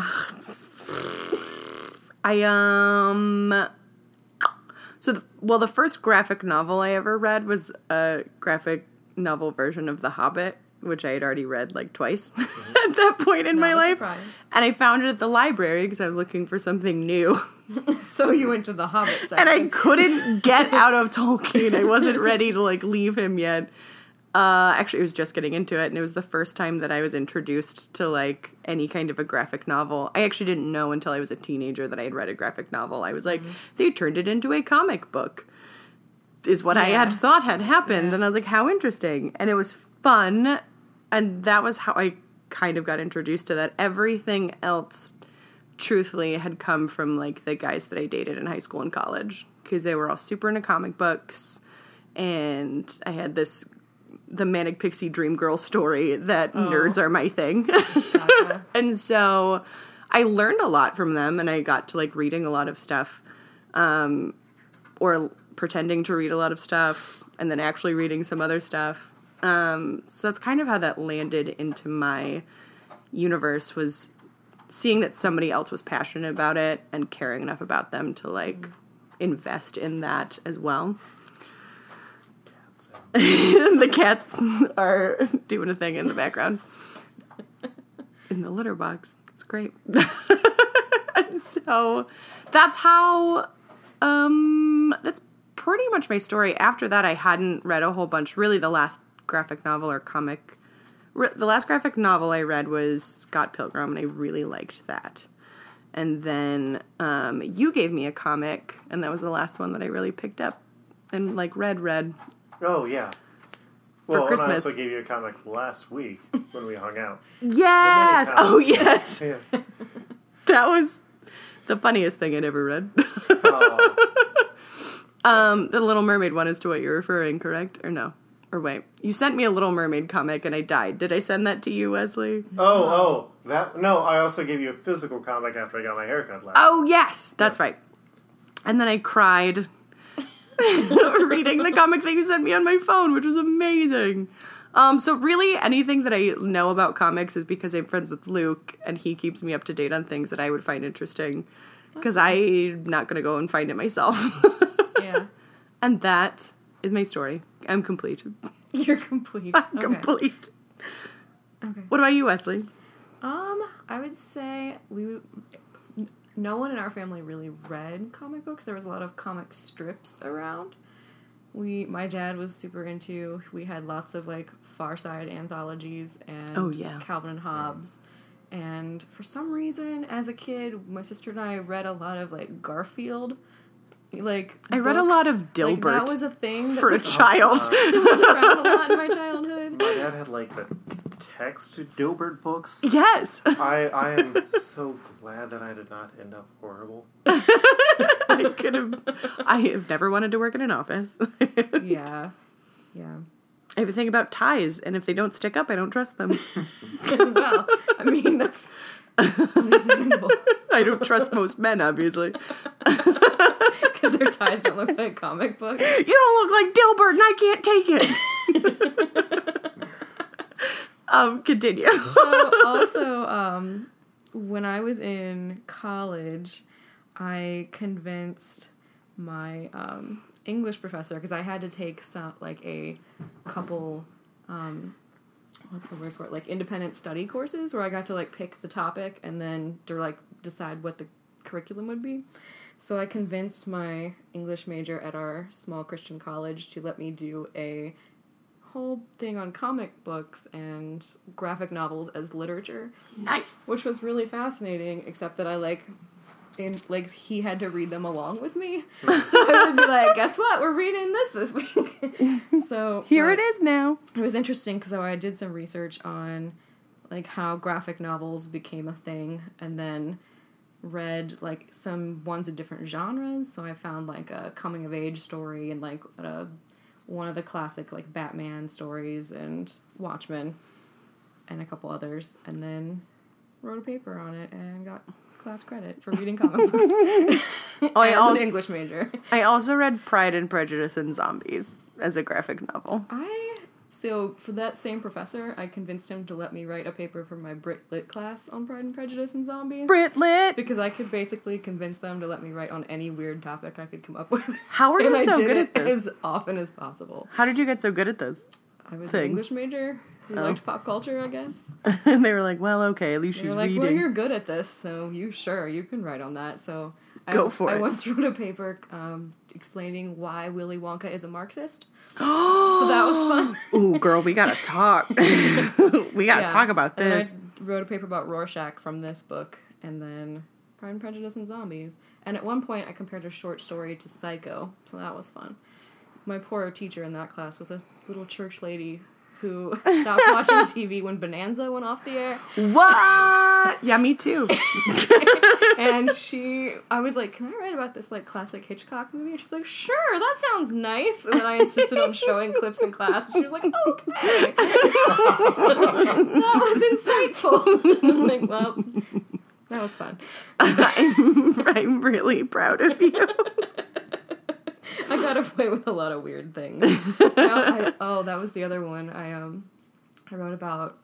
[SPEAKER 2] I um so the, well the first graphic novel I ever read was a graphic novel version of The Hobbit, which I had already read like twice at that point in my
[SPEAKER 1] Not a
[SPEAKER 2] life.
[SPEAKER 1] surprise.
[SPEAKER 2] And I found it at the library because I was looking for something new.
[SPEAKER 1] So you went to the Hobbit section.
[SPEAKER 2] and I couldn't get out of Tolkien. I wasn't ready to like leave him yet. Uh, actually, I was just getting into it, and it was the first time that I was introduced to like any kind of a graphic novel. I actually didn't know until I was a teenager that I had read a graphic novel. I was like, they turned it into a comic book, is what I had thought had happened,
[SPEAKER 1] Yeah.
[SPEAKER 2] and I was like, how interesting, and it was fun, and that was how I kind of got introduced to that. Everything else truthfully had come from like the guys that I dated in high school and college because they were all super into comic books and I had this the manic pixie dream girl story that nerds are my thing.
[SPEAKER 1] Gotcha.
[SPEAKER 2] and so I learned a lot from them and I got to like reading a lot of stuff um or pretending to read a lot of stuff and then actually reading some other stuff. Um so that's kind of how that landed into my universe was seeing that somebody else was passionate about it and caring enough about them to like invest in that as well. the cats are doing a thing in the background in the litter box. It's great. so that's how um that's pretty much my story. After that I hadn't read a whole bunch. Really the last graphic novel or comic the last graphic novel I read was Scott Pilgrim and I really liked that. And then um, you gave me a comic, and that was the last one that I really picked up and like read. Read
[SPEAKER 3] Oh yeah. Well, I also gave you a comic last week when we hung out.
[SPEAKER 2] Yes. Oh yes.
[SPEAKER 3] Yeah.
[SPEAKER 2] That was the funniest thing I'd ever read.
[SPEAKER 3] Oh,
[SPEAKER 2] um, the Little Mermaid one is to what you're referring, correct? Or no? Or wait, you sent me a Little Mermaid comic and I died. Did I send that to you, Wesley?
[SPEAKER 3] oh, oh, that. No, I also gave you a physical comic after I got my haircut last.
[SPEAKER 2] Oh yes, that's
[SPEAKER 3] Yes.
[SPEAKER 2] right. And then I cried reading the comic that you sent me on my phone, which was amazing. Um, so really, anything that I know about comics is because I'm friends with Luke, and he keeps me up to date on things that I would find interesting. Because I'm not gonna go and find it myself.
[SPEAKER 1] yeah.
[SPEAKER 2] and that is my story. I'm complete.
[SPEAKER 1] You're complete.
[SPEAKER 2] I'm
[SPEAKER 1] Okay.
[SPEAKER 2] complete.
[SPEAKER 1] Okay.
[SPEAKER 2] What about you, Wesley?
[SPEAKER 1] Um, I would say we. Would- n- No one in our family really read comic books. There was a lot of comic strips around. We, my dad was super into. We had lots of like Far Side anthologies and
[SPEAKER 2] Oh, yeah.
[SPEAKER 1] Calvin and Hobbes. And for some reason, as a kid, my sister and I read a lot of like Garfield. Like
[SPEAKER 2] I read a lot of
[SPEAKER 1] Like,
[SPEAKER 2] Dilbert
[SPEAKER 1] that was a thing that
[SPEAKER 2] For a
[SPEAKER 1] child.
[SPEAKER 2] child.
[SPEAKER 1] was around a lot in my childhood.
[SPEAKER 3] My dad had like the text to Dilbert books.
[SPEAKER 2] yes.
[SPEAKER 3] I I am so glad that I did not end up horrible.
[SPEAKER 2] I could have. I have never wanted to work in an office.
[SPEAKER 1] Yeah, yeah.
[SPEAKER 2] I have a thing about ties, and if they don't stick up, I don't trust them.
[SPEAKER 1] well, I mean that's understandable
[SPEAKER 2] I don't trust most men, obviously.
[SPEAKER 1] because their ties don't look like comic books.
[SPEAKER 2] You don't look like Dilbert, and I can't take it. Um, continue.
[SPEAKER 1] So also, um, when I was in college, I convinced my um, English professor because I had to take some like a couple. Um, what's the word for it? Like independent study courses where I got to like pick the topic and then to like decide what the curriculum would be. So I convinced my English major at our small Christian college to let me do a whole thing on comic books and graphic novels as literature,
[SPEAKER 2] nice.
[SPEAKER 1] which was really fascinating, except that I like and like he had to read them along with me. so I would be like, "Guess what? We're reading this this week." so
[SPEAKER 2] Here
[SPEAKER 1] but
[SPEAKER 2] it is now.
[SPEAKER 1] It was interesting because I did some research on like how graphic novels became a thing, and then read like some ones in different genres. So I found like a coming of age story and like a, one of the classic like Batman stories and Watchmen, and a couple others, and then wrote a paper on it and got class credit for reading comic books
[SPEAKER 2] Oh, I also,
[SPEAKER 1] an English major.
[SPEAKER 2] I also read Pride and Prejudice and Zombies as a graphic novel.
[SPEAKER 1] I so for that same professor, I convinced him to let me write a paper for my Brit Lit class on Pride and Prejudice and zombies.
[SPEAKER 2] Brit Lit.
[SPEAKER 1] because I could basically convince them to let me write on any weird topic I could come up with.
[SPEAKER 2] How are you so
[SPEAKER 1] did
[SPEAKER 2] good
[SPEAKER 1] it
[SPEAKER 2] at this?
[SPEAKER 1] as often as possible.
[SPEAKER 2] How did you get so good at this?
[SPEAKER 1] I was
[SPEAKER 2] Thing.
[SPEAKER 1] an English major who
[SPEAKER 2] Oh.
[SPEAKER 1] liked pop culture, I guess.
[SPEAKER 2] and they were like, "Well, okay, at least
[SPEAKER 1] They
[SPEAKER 2] she's
[SPEAKER 1] like, "Well,
[SPEAKER 2] reading."
[SPEAKER 1] you're good at this, so you sure you can write on that." So I,
[SPEAKER 2] for
[SPEAKER 1] I
[SPEAKER 2] it.
[SPEAKER 1] once wrote a paper um, explaining why Willy Wonka is a Marxist. so that was fun.
[SPEAKER 2] Ooh, girl, we gotta talk. we gotta
[SPEAKER 1] Yeah.
[SPEAKER 2] talk about this.
[SPEAKER 1] I wrote a paper about Rorschach from this book, and then Pride and Prejudice and Zombies. And at one point, I compared a short story to Psycho, so that was fun. My poor teacher in that class was a little church lady who stopped watching TV when Bonanza went off the air.
[SPEAKER 2] What? yeah, me too.
[SPEAKER 1] And she, I was like, "Can I write about this like classic Hitchcock movie?" And she's like, "Sure, that sounds nice." And then I insisted on showing clips in class, and she was like, "Okay." that was insightful. I'm like, well, that was fun.
[SPEAKER 2] I'm, I'm really proud of you.
[SPEAKER 1] I got away with a lot of weird things. I, I, oh, that was the other one. I um, I wrote about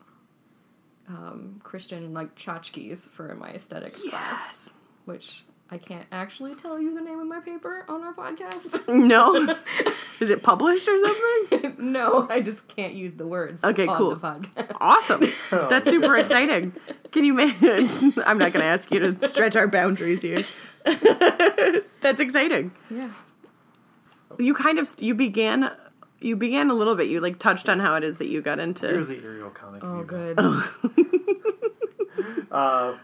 [SPEAKER 1] um, Christian like tchotchkes for my aesthetics class, which I can't actually tell you the name of my paper on our podcast.
[SPEAKER 2] No, is it published or something?
[SPEAKER 1] no, I just can't use the words.
[SPEAKER 2] Okay,
[SPEAKER 1] on
[SPEAKER 2] cool.
[SPEAKER 1] The podcast.
[SPEAKER 2] Awesome. That's super exciting. Can you make? I'm not gonna ask you to stretch our boundaries here. That's exciting.
[SPEAKER 1] Yeah.
[SPEAKER 2] You kind of you began you began a little bit. You like touched on how it is that you got into.
[SPEAKER 3] Here's the Ariel comic.
[SPEAKER 1] Oh,
[SPEAKER 3] view.
[SPEAKER 1] good.
[SPEAKER 3] Uh,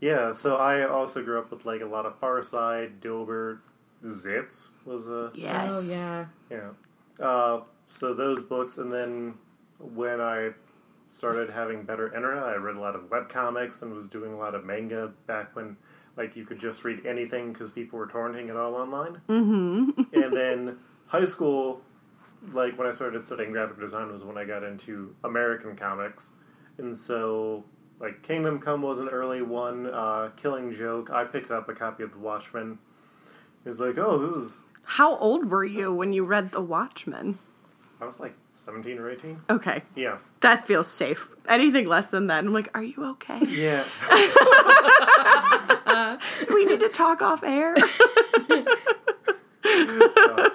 [SPEAKER 3] yeah, so I also grew up with like a lot of Far Side, Dilbert, Zits was a
[SPEAKER 2] yes.
[SPEAKER 1] Oh yeah.
[SPEAKER 3] yeah. Uh, so those books, and then when I started having better internet, I read a lot of web comics and was doing a lot of manga back when like you could just read anything because people were torrenting it all online.
[SPEAKER 2] Mm-hmm.
[SPEAKER 3] and then high school, like when I started studying graphic design, was when I got into American comics, and so like Kingdom Come was an early one. Uh, Killing Joke, I picked up a copy of The Watchmen. It was like, oh, this is.
[SPEAKER 2] How old were you when you read The Watchmen?
[SPEAKER 3] I was like seventeen or eighteen.
[SPEAKER 2] Okay,
[SPEAKER 3] Yeah,
[SPEAKER 2] that feels safe. Anything less than that, I'm like, are you okay?
[SPEAKER 3] yeah.
[SPEAKER 2] Do we need to talk off air?
[SPEAKER 3] uh,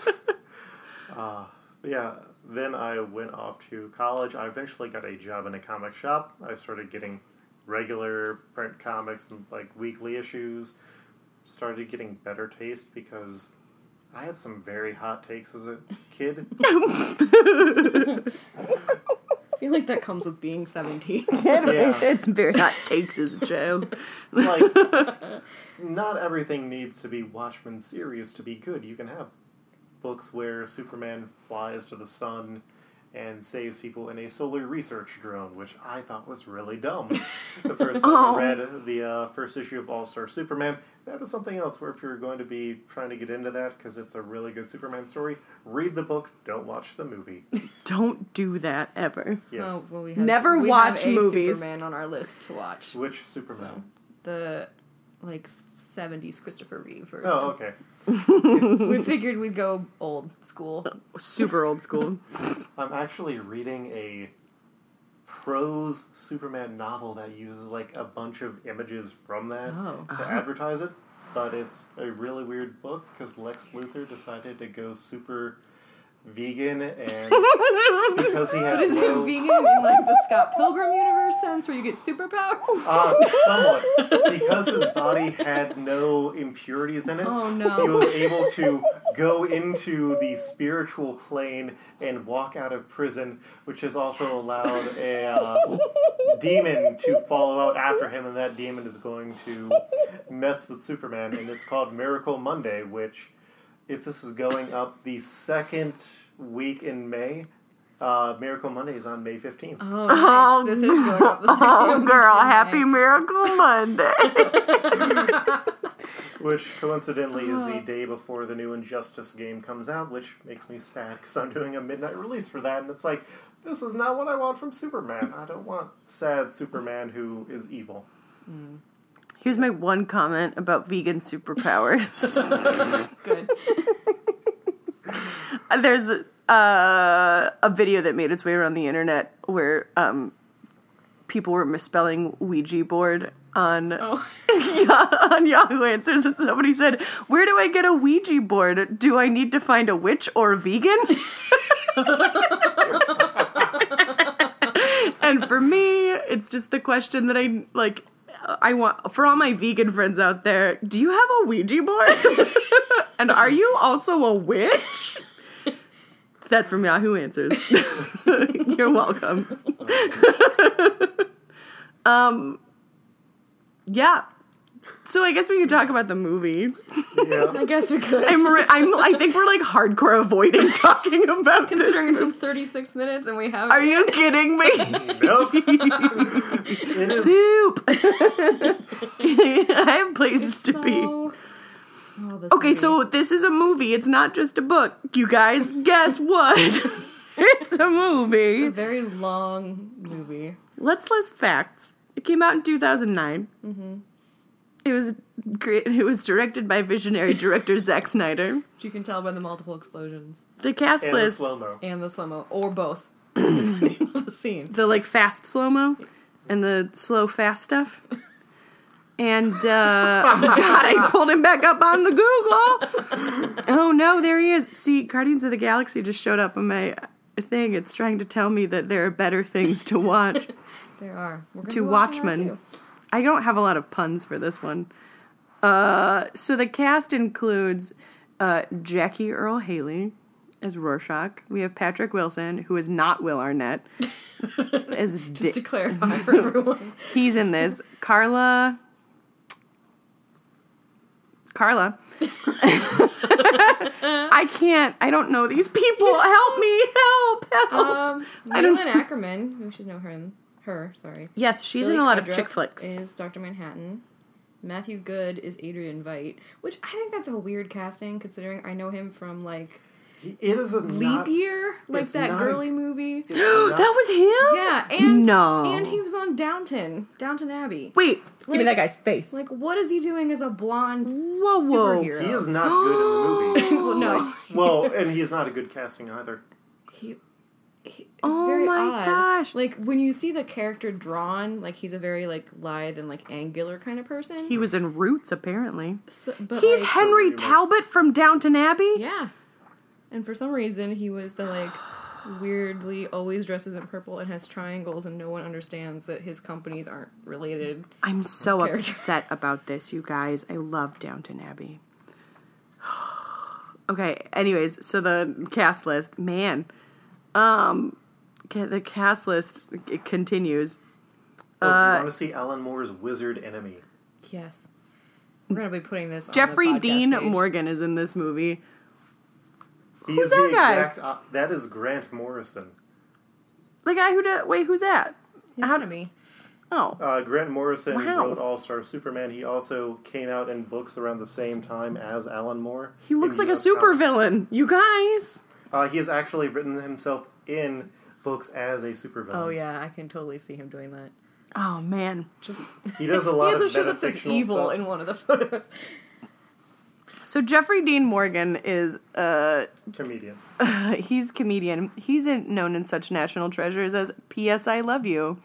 [SPEAKER 3] uh, yeah. Then I went off to college. I eventually got a job in a comic shop. I started getting regular print comics and like weekly issues. Started getting better taste because I had some very hot takes as a kid.
[SPEAKER 1] I feel like that comes with being 17.
[SPEAKER 3] Yeah.
[SPEAKER 2] It's very hot takes as a child.
[SPEAKER 3] like, not everything needs to be Watchmen serious to be good. You can have books where Superman flies to the sun and saves people in a solar research drone, which I thought was really dumb. the first time
[SPEAKER 2] Oh.
[SPEAKER 3] I read the uh, first issue of All Star Superman, that is something else where if you're going to be trying to get into that because it's a really good Superman story, read the book, don't watch the movie.
[SPEAKER 2] Don't do that ever.
[SPEAKER 3] Yes.
[SPEAKER 1] Oh, well, we
[SPEAKER 2] Never
[SPEAKER 1] we
[SPEAKER 2] watch
[SPEAKER 1] have a
[SPEAKER 2] movies.
[SPEAKER 1] Superman on our list to watch.
[SPEAKER 3] Which Superman?
[SPEAKER 1] So, the like 70s Christopher Reeve version.
[SPEAKER 3] Oh, okay.
[SPEAKER 1] we figured we'd go old school.
[SPEAKER 2] Super old school.
[SPEAKER 3] I'm actually reading a prose Superman novel that uses like a bunch of images from that
[SPEAKER 1] Oh.
[SPEAKER 3] to uh-huh. advertise it, but it's a really weird book because Lex Luthor decided to go super vegan and because he had
[SPEAKER 1] But is
[SPEAKER 3] no,
[SPEAKER 1] it vegan in like the Scott Pilgrim universe sense where you get superpowers?
[SPEAKER 3] uh, somewhat because his body had no impurities in it.
[SPEAKER 1] Oh no.
[SPEAKER 3] He was able to go into the spiritual plane and walk out of prison, which has also allowed a uh, demon to follow out after him, and that demon is going to mess with Superman, and it's called Miracle Monday. Which, if this is going up the second week in May, uh, Miracle Monday is on May fifteenth.
[SPEAKER 1] Oh,
[SPEAKER 2] Oh,
[SPEAKER 1] this is going up the
[SPEAKER 2] Oh,
[SPEAKER 1] second
[SPEAKER 2] girl,
[SPEAKER 1] weekend.
[SPEAKER 2] happy Miracle Monday.
[SPEAKER 3] Which coincidentally is the day before the new Injustice game comes out, which makes me sad because I'm doing a midnight release for that, and it's like, this is not what I want from Superman. I don't want sad Superman who is evil.
[SPEAKER 2] Here's my one comment about vegan superpowers.
[SPEAKER 1] Good.
[SPEAKER 2] There's uh, a video that made its way around the internet where um, people were misspelling Ouija board on
[SPEAKER 1] Oh,
[SPEAKER 2] yeah, on Yahoo Answers, and somebody said, "Where do I get a Ouija board? Do I need to find a witch or a vegan?" and for me, it's just the question that I like. I want for all my vegan friends out there. Do you have a Ouija board? And are you also a witch? That's from Yahoo Answers. You're welcome. um, yeah. So I guess we could talk about the movie.
[SPEAKER 3] Yeah.
[SPEAKER 1] I guess we could.
[SPEAKER 2] I'm, re- I'm, I think we're like hardcore avoiding talking about
[SPEAKER 1] Considering
[SPEAKER 2] this.
[SPEAKER 1] it's been 36 minutes and we haven't.
[SPEAKER 2] Are you kidding me?
[SPEAKER 3] nope.
[SPEAKER 2] Poop. I have places to be.
[SPEAKER 1] So- Oh, this
[SPEAKER 2] Okay,
[SPEAKER 1] movie.
[SPEAKER 2] so this is a movie. It's not just a book. You guys, guess what? it's a movie.
[SPEAKER 1] It's a very long movie.
[SPEAKER 2] Let's list facts. It came out in 2009.
[SPEAKER 1] Mm-hmm.
[SPEAKER 2] It was great. It was directed by visionary director Zack Snyder.
[SPEAKER 1] Which you can tell by the multiple explosions
[SPEAKER 2] The cast
[SPEAKER 3] And the slow mo.
[SPEAKER 1] and the slow mo, or both. the scene.
[SPEAKER 2] the like fast slow mo, and the slow fast stuff. And uh, oh god, I pulled him back up on the Google. Oh no, there he is. See, Guardians of the Galaxy just showed up on my thing. It's trying to tell me that there are better things to watch.
[SPEAKER 1] There are.
[SPEAKER 2] To
[SPEAKER 1] be watching that
[SPEAKER 2] Watchmen. I don't have a lot of puns for this one. Uh, so the cast includes uh, Jackie Earle Haley as Rorschach. We have Patrick Wilson, who is not Will Arnett, as
[SPEAKER 1] Just to clarify for everyone.
[SPEAKER 2] he's in this. Carla. Carla. I can't. I don't know these people. Help me! Help! Help!
[SPEAKER 1] Um,
[SPEAKER 2] I don't-
[SPEAKER 1] Akerman, we should know her. Her, sorry.
[SPEAKER 2] yes, she's
[SPEAKER 1] Billy
[SPEAKER 2] in a lot of chick flicks.
[SPEAKER 1] Is Doctor Manhattan? Matthew Goode is Adrian Veidt, which I think that's a weird casting considering I know him from like
[SPEAKER 3] He- It is a
[SPEAKER 1] Leap
[SPEAKER 3] not,
[SPEAKER 1] Year, like that
[SPEAKER 3] not a-
[SPEAKER 1] girly movie.
[SPEAKER 3] not-
[SPEAKER 2] that was him.
[SPEAKER 1] Yeah, and
[SPEAKER 2] No.
[SPEAKER 1] and he was on Downton, Downton Abbey.
[SPEAKER 2] Wait, give me that guy's face.
[SPEAKER 1] Like, what is he doing as a blonde
[SPEAKER 2] Whoa, whoa.
[SPEAKER 1] superhero?
[SPEAKER 3] He is not good in the movie.
[SPEAKER 1] well, no,
[SPEAKER 3] Well, and he's not a good casting either.
[SPEAKER 1] he. he it's
[SPEAKER 2] Oh
[SPEAKER 1] very
[SPEAKER 2] my
[SPEAKER 1] odd.
[SPEAKER 2] gosh.
[SPEAKER 1] Like when you see the character drawn, like he's a very like lithe and like angular kind of person.
[SPEAKER 2] He was in Roots, apparently.
[SPEAKER 1] So- but,
[SPEAKER 2] He's
[SPEAKER 1] like,
[SPEAKER 2] Henry. Talbot from Downton Abbey.
[SPEAKER 1] Yeah. And for some reason, he was the like weirdly always dresses in purple and has triangles, and no one understands that his companies aren't related.
[SPEAKER 2] I'm so
[SPEAKER 1] Character.
[SPEAKER 2] upset about this, you guys. I love Downton Abbey. okay, anyways, so the cast list, man. Um the cast list it continues.
[SPEAKER 3] Oh,
[SPEAKER 2] Uh,
[SPEAKER 3] you want to see Alan Moore's wizard enemy?
[SPEAKER 1] Yes. We're gonna be putting this. on the
[SPEAKER 2] Jeffrey Dean
[SPEAKER 1] page.
[SPEAKER 2] Morgan is in this movie.
[SPEAKER 3] He
[SPEAKER 2] Who's that
[SPEAKER 3] the
[SPEAKER 2] guy?
[SPEAKER 3] exact. Uh, that is Grant Morrison.
[SPEAKER 2] The guy who did wait, who's that?
[SPEAKER 1] He's
[SPEAKER 2] How-
[SPEAKER 1] enemy.
[SPEAKER 2] Oh.
[SPEAKER 3] Uh, Grant Morrison
[SPEAKER 2] Wow.
[SPEAKER 3] wrote All Star Superman. He also came out in books around the same time as Alan Moore.
[SPEAKER 2] He looks
[SPEAKER 3] in
[SPEAKER 2] like a supervillain. You guys.
[SPEAKER 3] Uh, he has actually written himself in books as a supervillain.
[SPEAKER 1] Oh yeah, I can totally see him doing that.
[SPEAKER 2] Oh man.
[SPEAKER 1] Just
[SPEAKER 3] He does a
[SPEAKER 1] he
[SPEAKER 3] lot
[SPEAKER 1] has
[SPEAKER 3] of
[SPEAKER 1] a shirt that says evil
[SPEAKER 3] stuff.
[SPEAKER 1] in one of the photos.
[SPEAKER 2] So Jeffrey Dean Morgan is a
[SPEAKER 3] Comedian.
[SPEAKER 2] he's comedian. He's in, known in such national treasures as P.S. I Love You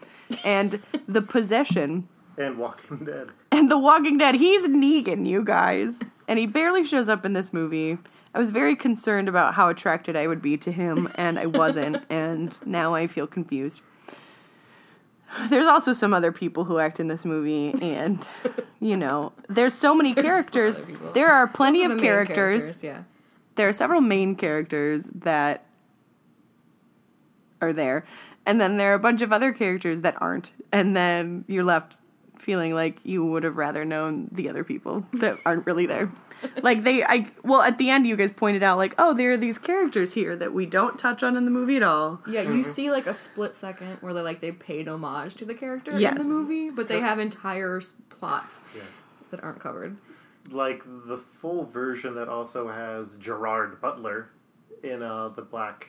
[SPEAKER 2] and The Possession
[SPEAKER 3] And Walking Dead.
[SPEAKER 2] and The Walking Dead. He's Negan, you guys. And he barely shows up in this movie. I was very concerned about how attracted I would be to him, and I wasn't, and now I feel confused. There's also some other people who act in this movie, and you know, there's so many
[SPEAKER 1] There's
[SPEAKER 2] characters. There are plenty of
[SPEAKER 1] main
[SPEAKER 2] characters.
[SPEAKER 1] Yeah.
[SPEAKER 2] there are several main characters that are there, and then there are a bunch of other characters that aren't, and then you're left feeling like you would have rather known the other people that aren't really there. Like they, I well, at the end, you guys pointed out like, oh, there are these characters here that we don't touch on in the movie at all.
[SPEAKER 1] Yeah, you see like a split second where they like they paid homage to the character
[SPEAKER 2] Yes.
[SPEAKER 1] in the movie, but they have entire plots
[SPEAKER 3] Yeah.
[SPEAKER 1] that aren't covered.
[SPEAKER 3] Like the full version that also has Gerard Butler in uh, the black,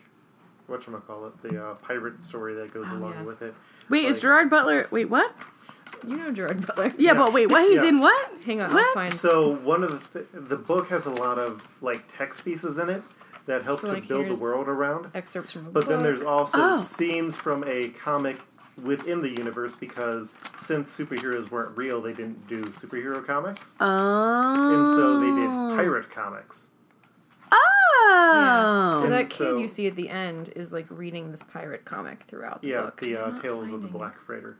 [SPEAKER 3] whatchamacallit, the uh, pirate story that goes
[SPEAKER 1] Oh,
[SPEAKER 3] along
[SPEAKER 1] yeah.
[SPEAKER 3] with it.
[SPEAKER 2] Wait, is Gerard Butler? Wait, what?
[SPEAKER 1] You know Gerard Butler.
[SPEAKER 2] Yeah,
[SPEAKER 3] Yeah.
[SPEAKER 2] but wait, what? He's
[SPEAKER 3] Yeah.
[SPEAKER 2] in what?
[SPEAKER 1] Hang on,
[SPEAKER 2] What?
[SPEAKER 1] I'll find.
[SPEAKER 3] So one of the th- the book has a lot of like text pieces in it that help
[SPEAKER 1] So,
[SPEAKER 3] to
[SPEAKER 1] like,
[SPEAKER 3] build
[SPEAKER 1] here's-
[SPEAKER 3] the world around.
[SPEAKER 1] excerpts from a
[SPEAKER 3] But then there's also
[SPEAKER 2] Oh.
[SPEAKER 3] scenes from a comic within the universe because since superheroes weren't real, they didn't do superhero comics,
[SPEAKER 2] Oh.
[SPEAKER 3] and so they did pirate comics.
[SPEAKER 2] Oh.
[SPEAKER 1] So that kid
[SPEAKER 3] so-
[SPEAKER 1] you see at the end is like reading this pirate comic throughout the
[SPEAKER 3] yeah,
[SPEAKER 1] book.
[SPEAKER 3] the
[SPEAKER 1] I'm
[SPEAKER 3] uh,
[SPEAKER 1] not
[SPEAKER 3] Tales of the
[SPEAKER 1] finding it.
[SPEAKER 3] Black Freighter.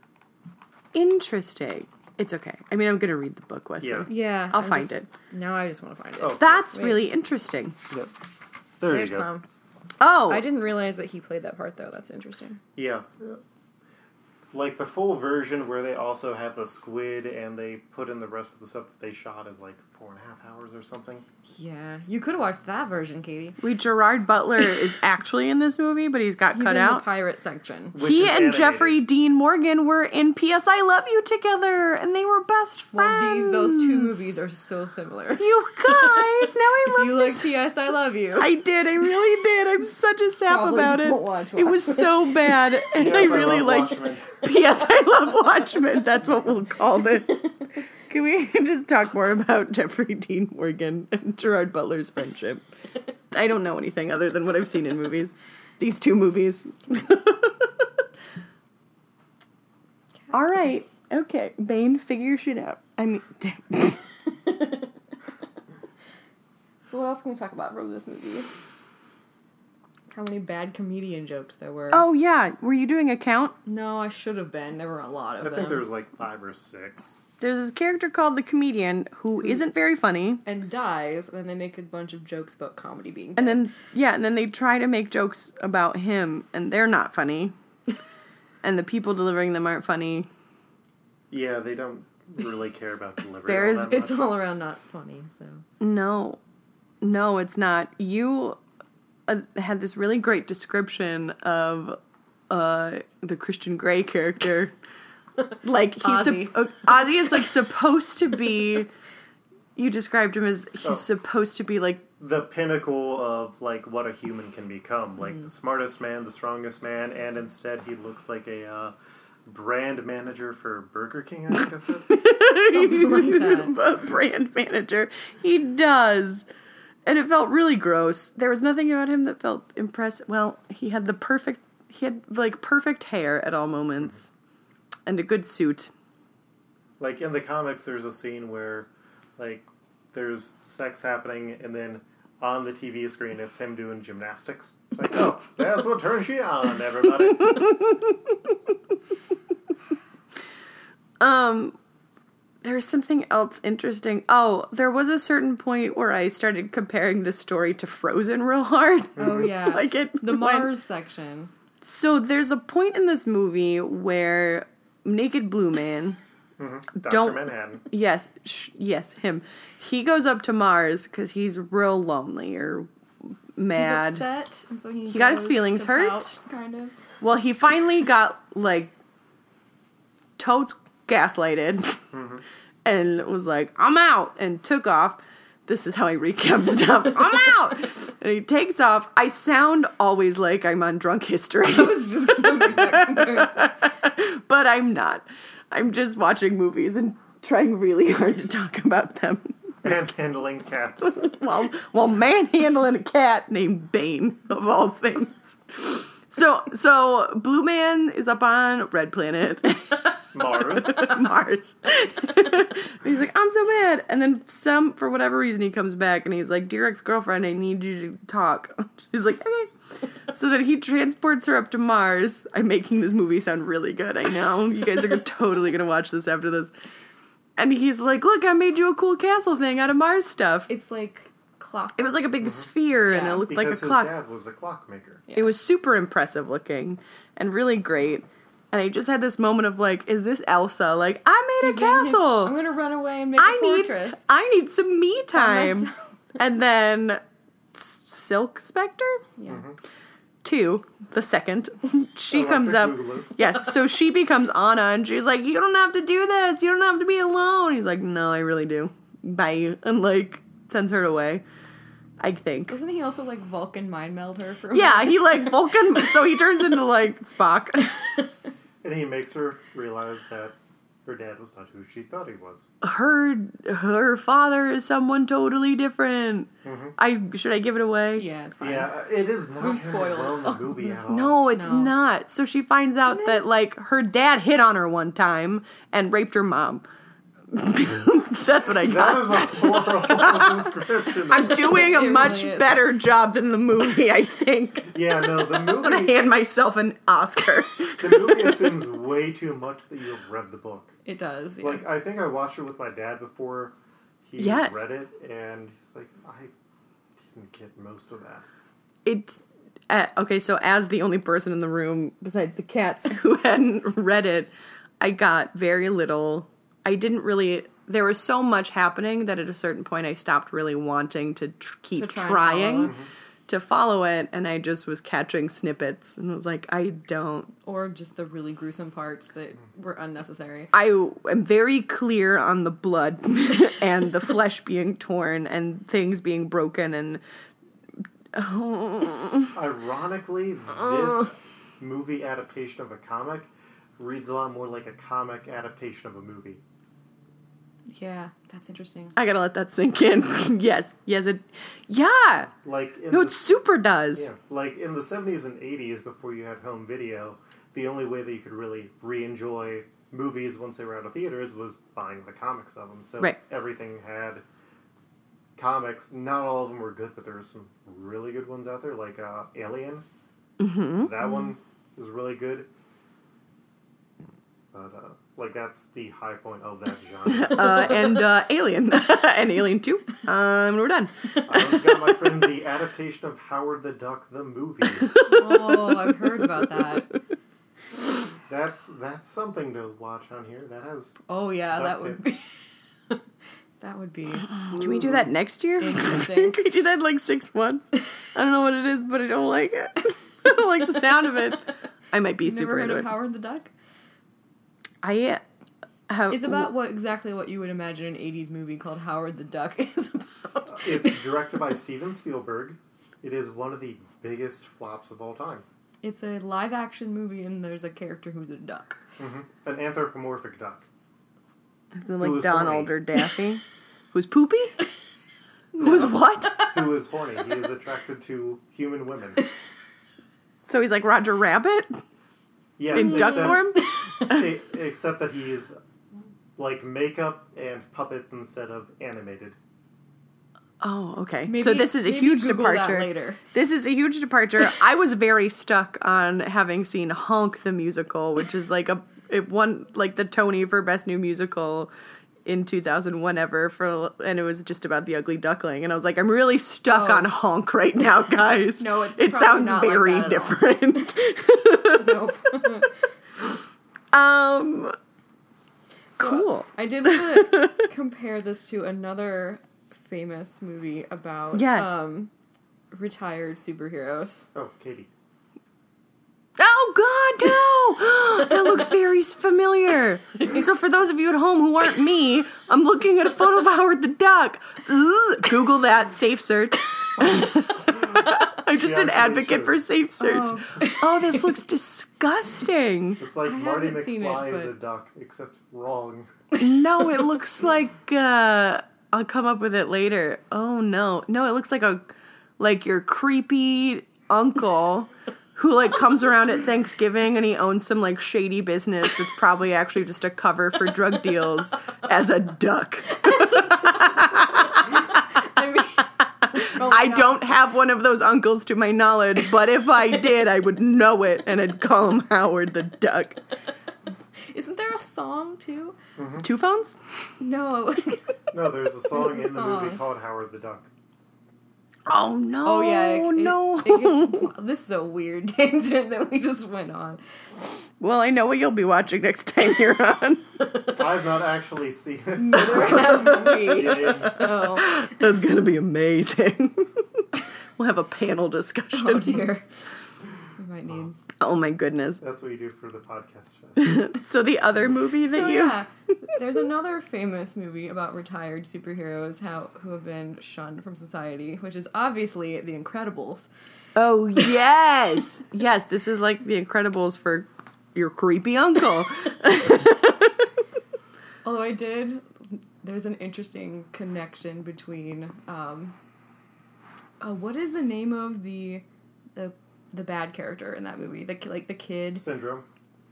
[SPEAKER 2] Interesting. It's okay. I mean, I'm gonna read the book, Wesley.
[SPEAKER 3] Yeah.
[SPEAKER 1] Yeah,
[SPEAKER 2] I'll
[SPEAKER 1] I'm
[SPEAKER 2] find
[SPEAKER 1] just-
[SPEAKER 2] it.
[SPEAKER 1] No, I just want to find it.
[SPEAKER 3] Oh,
[SPEAKER 2] That's
[SPEAKER 1] Wait.
[SPEAKER 2] really interesting.
[SPEAKER 3] Yep. There
[SPEAKER 1] There's
[SPEAKER 3] you go.
[SPEAKER 1] some.
[SPEAKER 2] Oh,
[SPEAKER 1] I didn't realize that he played that part though. That's interesting.
[SPEAKER 3] Yeah. Like the full version where they also have the squid and they put in the rest of the stuff that they shot is like four and a half hours or something.
[SPEAKER 1] Yeah, you could have watched that version, Katie.
[SPEAKER 2] We Gerard Butler is actually in this movie, but he's got
[SPEAKER 1] He's
[SPEAKER 2] cut
[SPEAKER 1] in
[SPEAKER 2] out.
[SPEAKER 1] the pirate section.
[SPEAKER 3] Which
[SPEAKER 2] he and
[SPEAKER 3] animated.
[SPEAKER 2] Jeffrey Dean Morgan were in P.S. I Love You together, and they were best
[SPEAKER 1] Well,
[SPEAKER 2] friends.
[SPEAKER 1] these those two movies are so similar.
[SPEAKER 2] You guys, now I love
[SPEAKER 1] you like. P.S. I love you.
[SPEAKER 2] I did. I really did. I'm such a sap
[SPEAKER 1] Probably
[SPEAKER 2] about it.
[SPEAKER 1] don't watch
[SPEAKER 2] It was so bad, and
[SPEAKER 3] Yes,
[SPEAKER 2] I really
[SPEAKER 3] love
[SPEAKER 2] like.
[SPEAKER 3] Watchmen.
[SPEAKER 2] P.S. I love Watchmen. That's what we'll call this. Can we just talk more about Jeffrey Dean Morgan and Gerard Butler's friendship? I don't know anything other than what I've seen in movies. These two movies. All right. Okay. Bane, figure shit out. I mean,
[SPEAKER 1] So what else can we talk about from this movie? How many bad comedian jokes there were?
[SPEAKER 2] oh yeah. Were you doing a count?
[SPEAKER 1] no, I should have been. There were a lot of
[SPEAKER 3] I
[SPEAKER 1] them.
[SPEAKER 3] I think there was like five or six.
[SPEAKER 2] There's this character called the comedian who isn't very funny.
[SPEAKER 1] and dies, and then they make a bunch of jokes about comedy being.
[SPEAKER 2] And then yeah, and then they try to make jokes about him and they're not funny. and the people delivering them aren't funny.
[SPEAKER 3] Yeah, they don't really care about delivery.
[SPEAKER 2] There's-
[SPEAKER 3] all that
[SPEAKER 1] it's all around not funny. So
[SPEAKER 2] No. No, it's not. You uh, had this really great description of uh the Christian Grey character. like he's
[SPEAKER 1] Ozzy.
[SPEAKER 2] sup- uh, Ozzy is like supposed to be you described him as he's
[SPEAKER 3] Oh.
[SPEAKER 2] supposed to be like
[SPEAKER 3] the pinnacle of like what a human can become, like
[SPEAKER 2] Mm-hmm.
[SPEAKER 3] the smartest man, the strongest man, and instead he looks like a uh, brand manager for Burger King. I think I said.
[SPEAKER 1] Something like that.
[SPEAKER 2] a brand manager. He does. And it felt really gross. There was nothing about him that felt impressive. Well, he had the perfect he had like perfect hair at all moments and a good suit.
[SPEAKER 3] like in the comics, there's a scene where like there's sex happening, and then on the TV screen, it's him doing gymnastics. It's like, oh, that's what turns you on, everybody.
[SPEAKER 2] Um there's something else interesting. Oh, there was a certain point where I started comparing this story to Frozen real hard.
[SPEAKER 1] oh yeah,
[SPEAKER 2] like it
[SPEAKER 1] the
[SPEAKER 2] went-
[SPEAKER 1] Mars section.
[SPEAKER 2] So there's a point in this movie where Naked Blue Man mm-hmm.
[SPEAKER 3] Doctor
[SPEAKER 2] Don't-
[SPEAKER 3] Manhattan.
[SPEAKER 2] Yes, sh- yes, him. He goes up to Mars because he's real lonely or mad.
[SPEAKER 1] He's upset, and so he,
[SPEAKER 2] He got his feelings hurt.
[SPEAKER 1] pout, kind of.
[SPEAKER 2] Well, he finally got like totes gaslighted mm-hmm. and was like, "I'm out," and took off. This is how I recap stuff. I'm out, and he takes off. I sound always like I'm on drunk history,
[SPEAKER 1] I was just gonna make that comparison.
[SPEAKER 2] but I'm not. I'm just watching movies and trying really hard to talk about them.
[SPEAKER 3] and handling cats.
[SPEAKER 2] while while manhandling a cat named Bane of all things. So so Blue Man is up on Red Planet,
[SPEAKER 3] Mars.
[SPEAKER 2] Mars. And he's like, I'm so mad. And then some for whatever reason he comes back and he's like, Dear ex girlfriend, I need you to talk. She's like, okay. So that he transports her up to Mars. I'm making this movie sound really good. I know. You guys are totally gonna watch this after this. And he's like, Look, I made you a cool castle thing out of Mars stuff.
[SPEAKER 1] It's like clock.
[SPEAKER 2] It was like a big mm-hmm. sphere, and it looked
[SPEAKER 3] because
[SPEAKER 2] like a
[SPEAKER 3] his
[SPEAKER 2] clock.
[SPEAKER 3] dad was a clockmaker.
[SPEAKER 1] Yeah.
[SPEAKER 2] It was super impressive looking and really great. And I just had this moment of like, is this Elsa? Like, I made a
[SPEAKER 1] He's in his-
[SPEAKER 2] castle.
[SPEAKER 1] I'm gonna run away and make a
[SPEAKER 2] I need
[SPEAKER 1] fortress.
[SPEAKER 2] I need some me time. and then Silk Spectre
[SPEAKER 1] Yeah.
[SPEAKER 3] Mm-hmm.
[SPEAKER 2] two, the second, she
[SPEAKER 3] Electric
[SPEAKER 2] comes up.
[SPEAKER 3] Boogaloo.
[SPEAKER 2] Yes, so she becomes Anna, and she's like, "You don't have to do this. You don't have to be alone." He's like, "No, I really do. Bye," and like sends her away. I think.
[SPEAKER 1] Doesn't he also like Vulcan mind meld her for? a
[SPEAKER 2] Yeah,
[SPEAKER 1] moment?
[SPEAKER 2] he like Vulcan, so he turns into like Spock.
[SPEAKER 3] And he makes her realize that her dad was not who she thought he was.
[SPEAKER 2] her her father is someone totally different.
[SPEAKER 3] Mhm.
[SPEAKER 2] I should I give it away?
[SPEAKER 1] Yeah, it's fine.
[SPEAKER 3] Yeah, it is not
[SPEAKER 1] We've
[SPEAKER 3] spoiled
[SPEAKER 1] spoiled
[SPEAKER 3] well in the movie
[SPEAKER 1] this.
[SPEAKER 3] at all.
[SPEAKER 2] No, it's
[SPEAKER 1] No.
[SPEAKER 2] not. So she finds out
[SPEAKER 1] then-
[SPEAKER 2] that like her dad hit on her one time and raped her mom. That's what I
[SPEAKER 3] That
[SPEAKER 2] got.
[SPEAKER 3] is a horrible description.
[SPEAKER 2] I'm doing a
[SPEAKER 1] It really
[SPEAKER 2] much
[SPEAKER 1] is.
[SPEAKER 2] better job than the movie, I think.
[SPEAKER 3] yeah, no, the
[SPEAKER 2] I'm gonna
[SPEAKER 3] movie
[SPEAKER 2] hand myself an Oscar.
[SPEAKER 3] the movie assumes way too much that you've read the book.
[SPEAKER 1] It does. Yeah.
[SPEAKER 3] Like I think I watched it with my dad before he
[SPEAKER 2] Yes.
[SPEAKER 3] read it, and he's like, I didn't get most of that.
[SPEAKER 2] it's uh, okay. So as the only person in the room besides the cats who hadn't read it, I got very little. I didn't really. There was so much happening that at a certain point I stopped really wanting to tr- keep
[SPEAKER 1] To try
[SPEAKER 2] trying
[SPEAKER 1] mm-hmm.
[SPEAKER 2] to follow it, and I just was catching snippets and was like, I don't.
[SPEAKER 1] or just the really gruesome parts that were unnecessary.
[SPEAKER 2] I am very clear on the blood and the flesh being torn and things being broken and
[SPEAKER 3] Ironically, this movie adaptation of a comic reads a lot more like a comic adaptation of a movie.
[SPEAKER 1] Yeah, that's interesting.
[SPEAKER 2] I gotta let that sink in. yes, yes, it. Yeah,
[SPEAKER 3] Like in
[SPEAKER 2] no,
[SPEAKER 3] the,
[SPEAKER 2] it super does.
[SPEAKER 3] yeah, like in the seventies and eighties, before you had home video, the only way that you could really re-enjoy movies once they were out of theaters was buying the comics of them. So
[SPEAKER 2] Right.
[SPEAKER 3] everything had comics. Not all of them were good, but there were some really good ones out there, like uh, Alien.
[SPEAKER 2] hmm
[SPEAKER 3] That one is really good. But uh, like that's the high point of that genre.
[SPEAKER 2] Uh, and uh, Alien and Alien Two. Um, we're done.
[SPEAKER 3] I was got my friend the adaptation of Howard the Duck the movie.
[SPEAKER 1] oh, I've heard about that.
[SPEAKER 3] That's that's something to watch on here. That has
[SPEAKER 1] Oh yeah, that
[SPEAKER 3] Duck
[SPEAKER 1] would be. that would be.
[SPEAKER 2] Can we do that next year?
[SPEAKER 1] Interesting.
[SPEAKER 2] Can we do that in, like six months? I don't know what it is, but I don't like it. I don't like the sound of it. I might be
[SPEAKER 1] You've
[SPEAKER 2] super
[SPEAKER 1] never heard
[SPEAKER 2] into
[SPEAKER 1] of
[SPEAKER 2] it.
[SPEAKER 1] Howard the Duck?
[SPEAKER 2] I uh, have.
[SPEAKER 1] It's about what exactly what you would imagine an '80s movie called Howard the Duck is about.
[SPEAKER 3] it's directed by Steven Spielberg. It is one of the biggest flops of all time.
[SPEAKER 1] It's a live action movie, and there's a character who's a duck.
[SPEAKER 3] hmm An anthropomorphic duck.
[SPEAKER 2] Is it like
[SPEAKER 3] Who's
[SPEAKER 2] Donald
[SPEAKER 3] horny.
[SPEAKER 2] or Daffy? Who's poopy? Who's what?
[SPEAKER 3] Who is horny? He is attracted to human women.
[SPEAKER 2] So he's like Roger Rabbit
[SPEAKER 3] Yes,
[SPEAKER 2] in duck
[SPEAKER 3] except-
[SPEAKER 2] form?
[SPEAKER 3] e- except that he's like makeup and puppets instead of animated.
[SPEAKER 2] Oh, okay.
[SPEAKER 1] Maybe,
[SPEAKER 2] so this is a
[SPEAKER 1] maybe
[SPEAKER 2] huge
[SPEAKER 1] Google that
[SPEAKER 2] departure.
[SPEAKER 1] later.
[SPEAKER 2] This is a huge departure. I was very stuck on having seen Honk the musical, which is like a it won like the Tony for best new musical in 2000 whenever for and it was just about the ugly duckling and I was like I'm really stuck
[SPEAKER 1] Oh.
[SPEAKER 2] on Honk right now guys.
[SPEAKER 1] No, it's
[SPEAKER 2] it sounds
[SPEAKER 1] not like
[SPEAKER 2] very
[SPEAKER 1] that at all.
[SPEAKER 2] different.
[SPEAKER 1] Nope.
[SPEAKER 2] Um
[SPEAKER 1] So,
[SPEAKER 2] cool.
[SPEAKER 1] I did want to compare this to another famous movie about
[SPEAKER 2] Yes.
[SPEAKER 1] um, retired superheroes.
[SPEAKER 3] Oh, Katie.
[SPEAKER 2] Oh God, no! that looks very familiar. So for those of you at home who aren't me, I'm looking at a photo of Howard the Duck. Ugh. Google that. Safe search. I'm just
[SPEAKER 3] Yeah,
[SPEAKER 2] an
[SPEAKER 3] I'm
[SPEAKER 2] advocate
[SPEAKER 3] sure.
[SPEAKER 2] for safe search.
[SPEAKER 1] Oh.
[SPEAKER 2] Oh, this looks disgusting.
[SPEAKER 3] It's like
[SPEAKER 1] I
[SPEAKER 3] Marty
[SPEAKER 1] haven't it,
[SPEAKER 3] McFly is a duck, except wrong.
[SPEAKER 2] No, it looks like uh I'll come up with it later. Oh no. No, it looks like a like your creepy uncle who like comes around at Thanksgiving and he owns some like shady business that's probably actually just a cover for drug deals as a duck.
[SPEAKER 1] I mean, oh
[SPEAKER 2] I don't have one of those uncles to my knowledge, but if I did, I would know it and I'd call him Howard the Duck.
[SPEAKER 1] Isn't there a song too? Mm-hmm.
[SPEAKER 2] Two phones?
[SPEAKER 1] No.
[SPEAKER 3] No, there's a song
[SPEAKER 1] There's a
[SPEAKER 3] in the movie called Howard the Duck.
[SPEAKER 2] Oh no!
[SPEAKER 1] Oh yeah, it, it-
[SPEAKER 2] no!
[SPEAKER 1] it gets- this is a weird tangent that we just went on.
[SPEAKER 2] Well, I know what you'll be watching next time you're on.
[SPEAKER 3] I've not actually seen it.
[SPEAKER 1] Neither have we. So,
[SPEAKER 2] That's gonna be amazing. we'll have a panel discussion.
[SPEAKER 1] oh dear, we might need.
[SPEAKER 2] Oh my goodness!
[SPEAKER 3] That's what you do for the podcast fest.
[SPEAKER 2] So the other movie that
[SPEAKER 1] So
[SPEAKER 2] you
[SPEAKER 1] yeah, there's another famous movie about retired superheroes how who have been shunned from society, which is obviously The Incredibles.
[SPEAKER 2] Oh yes, yes. This is like The Incredibles for your creepy uncle.
[SPEAKER 1] Although I did, there's an interesting connection between. Um, uh, what is the name of the the the bad character in that movie? The like the kid.
[SPEAKER 3] Syndrome.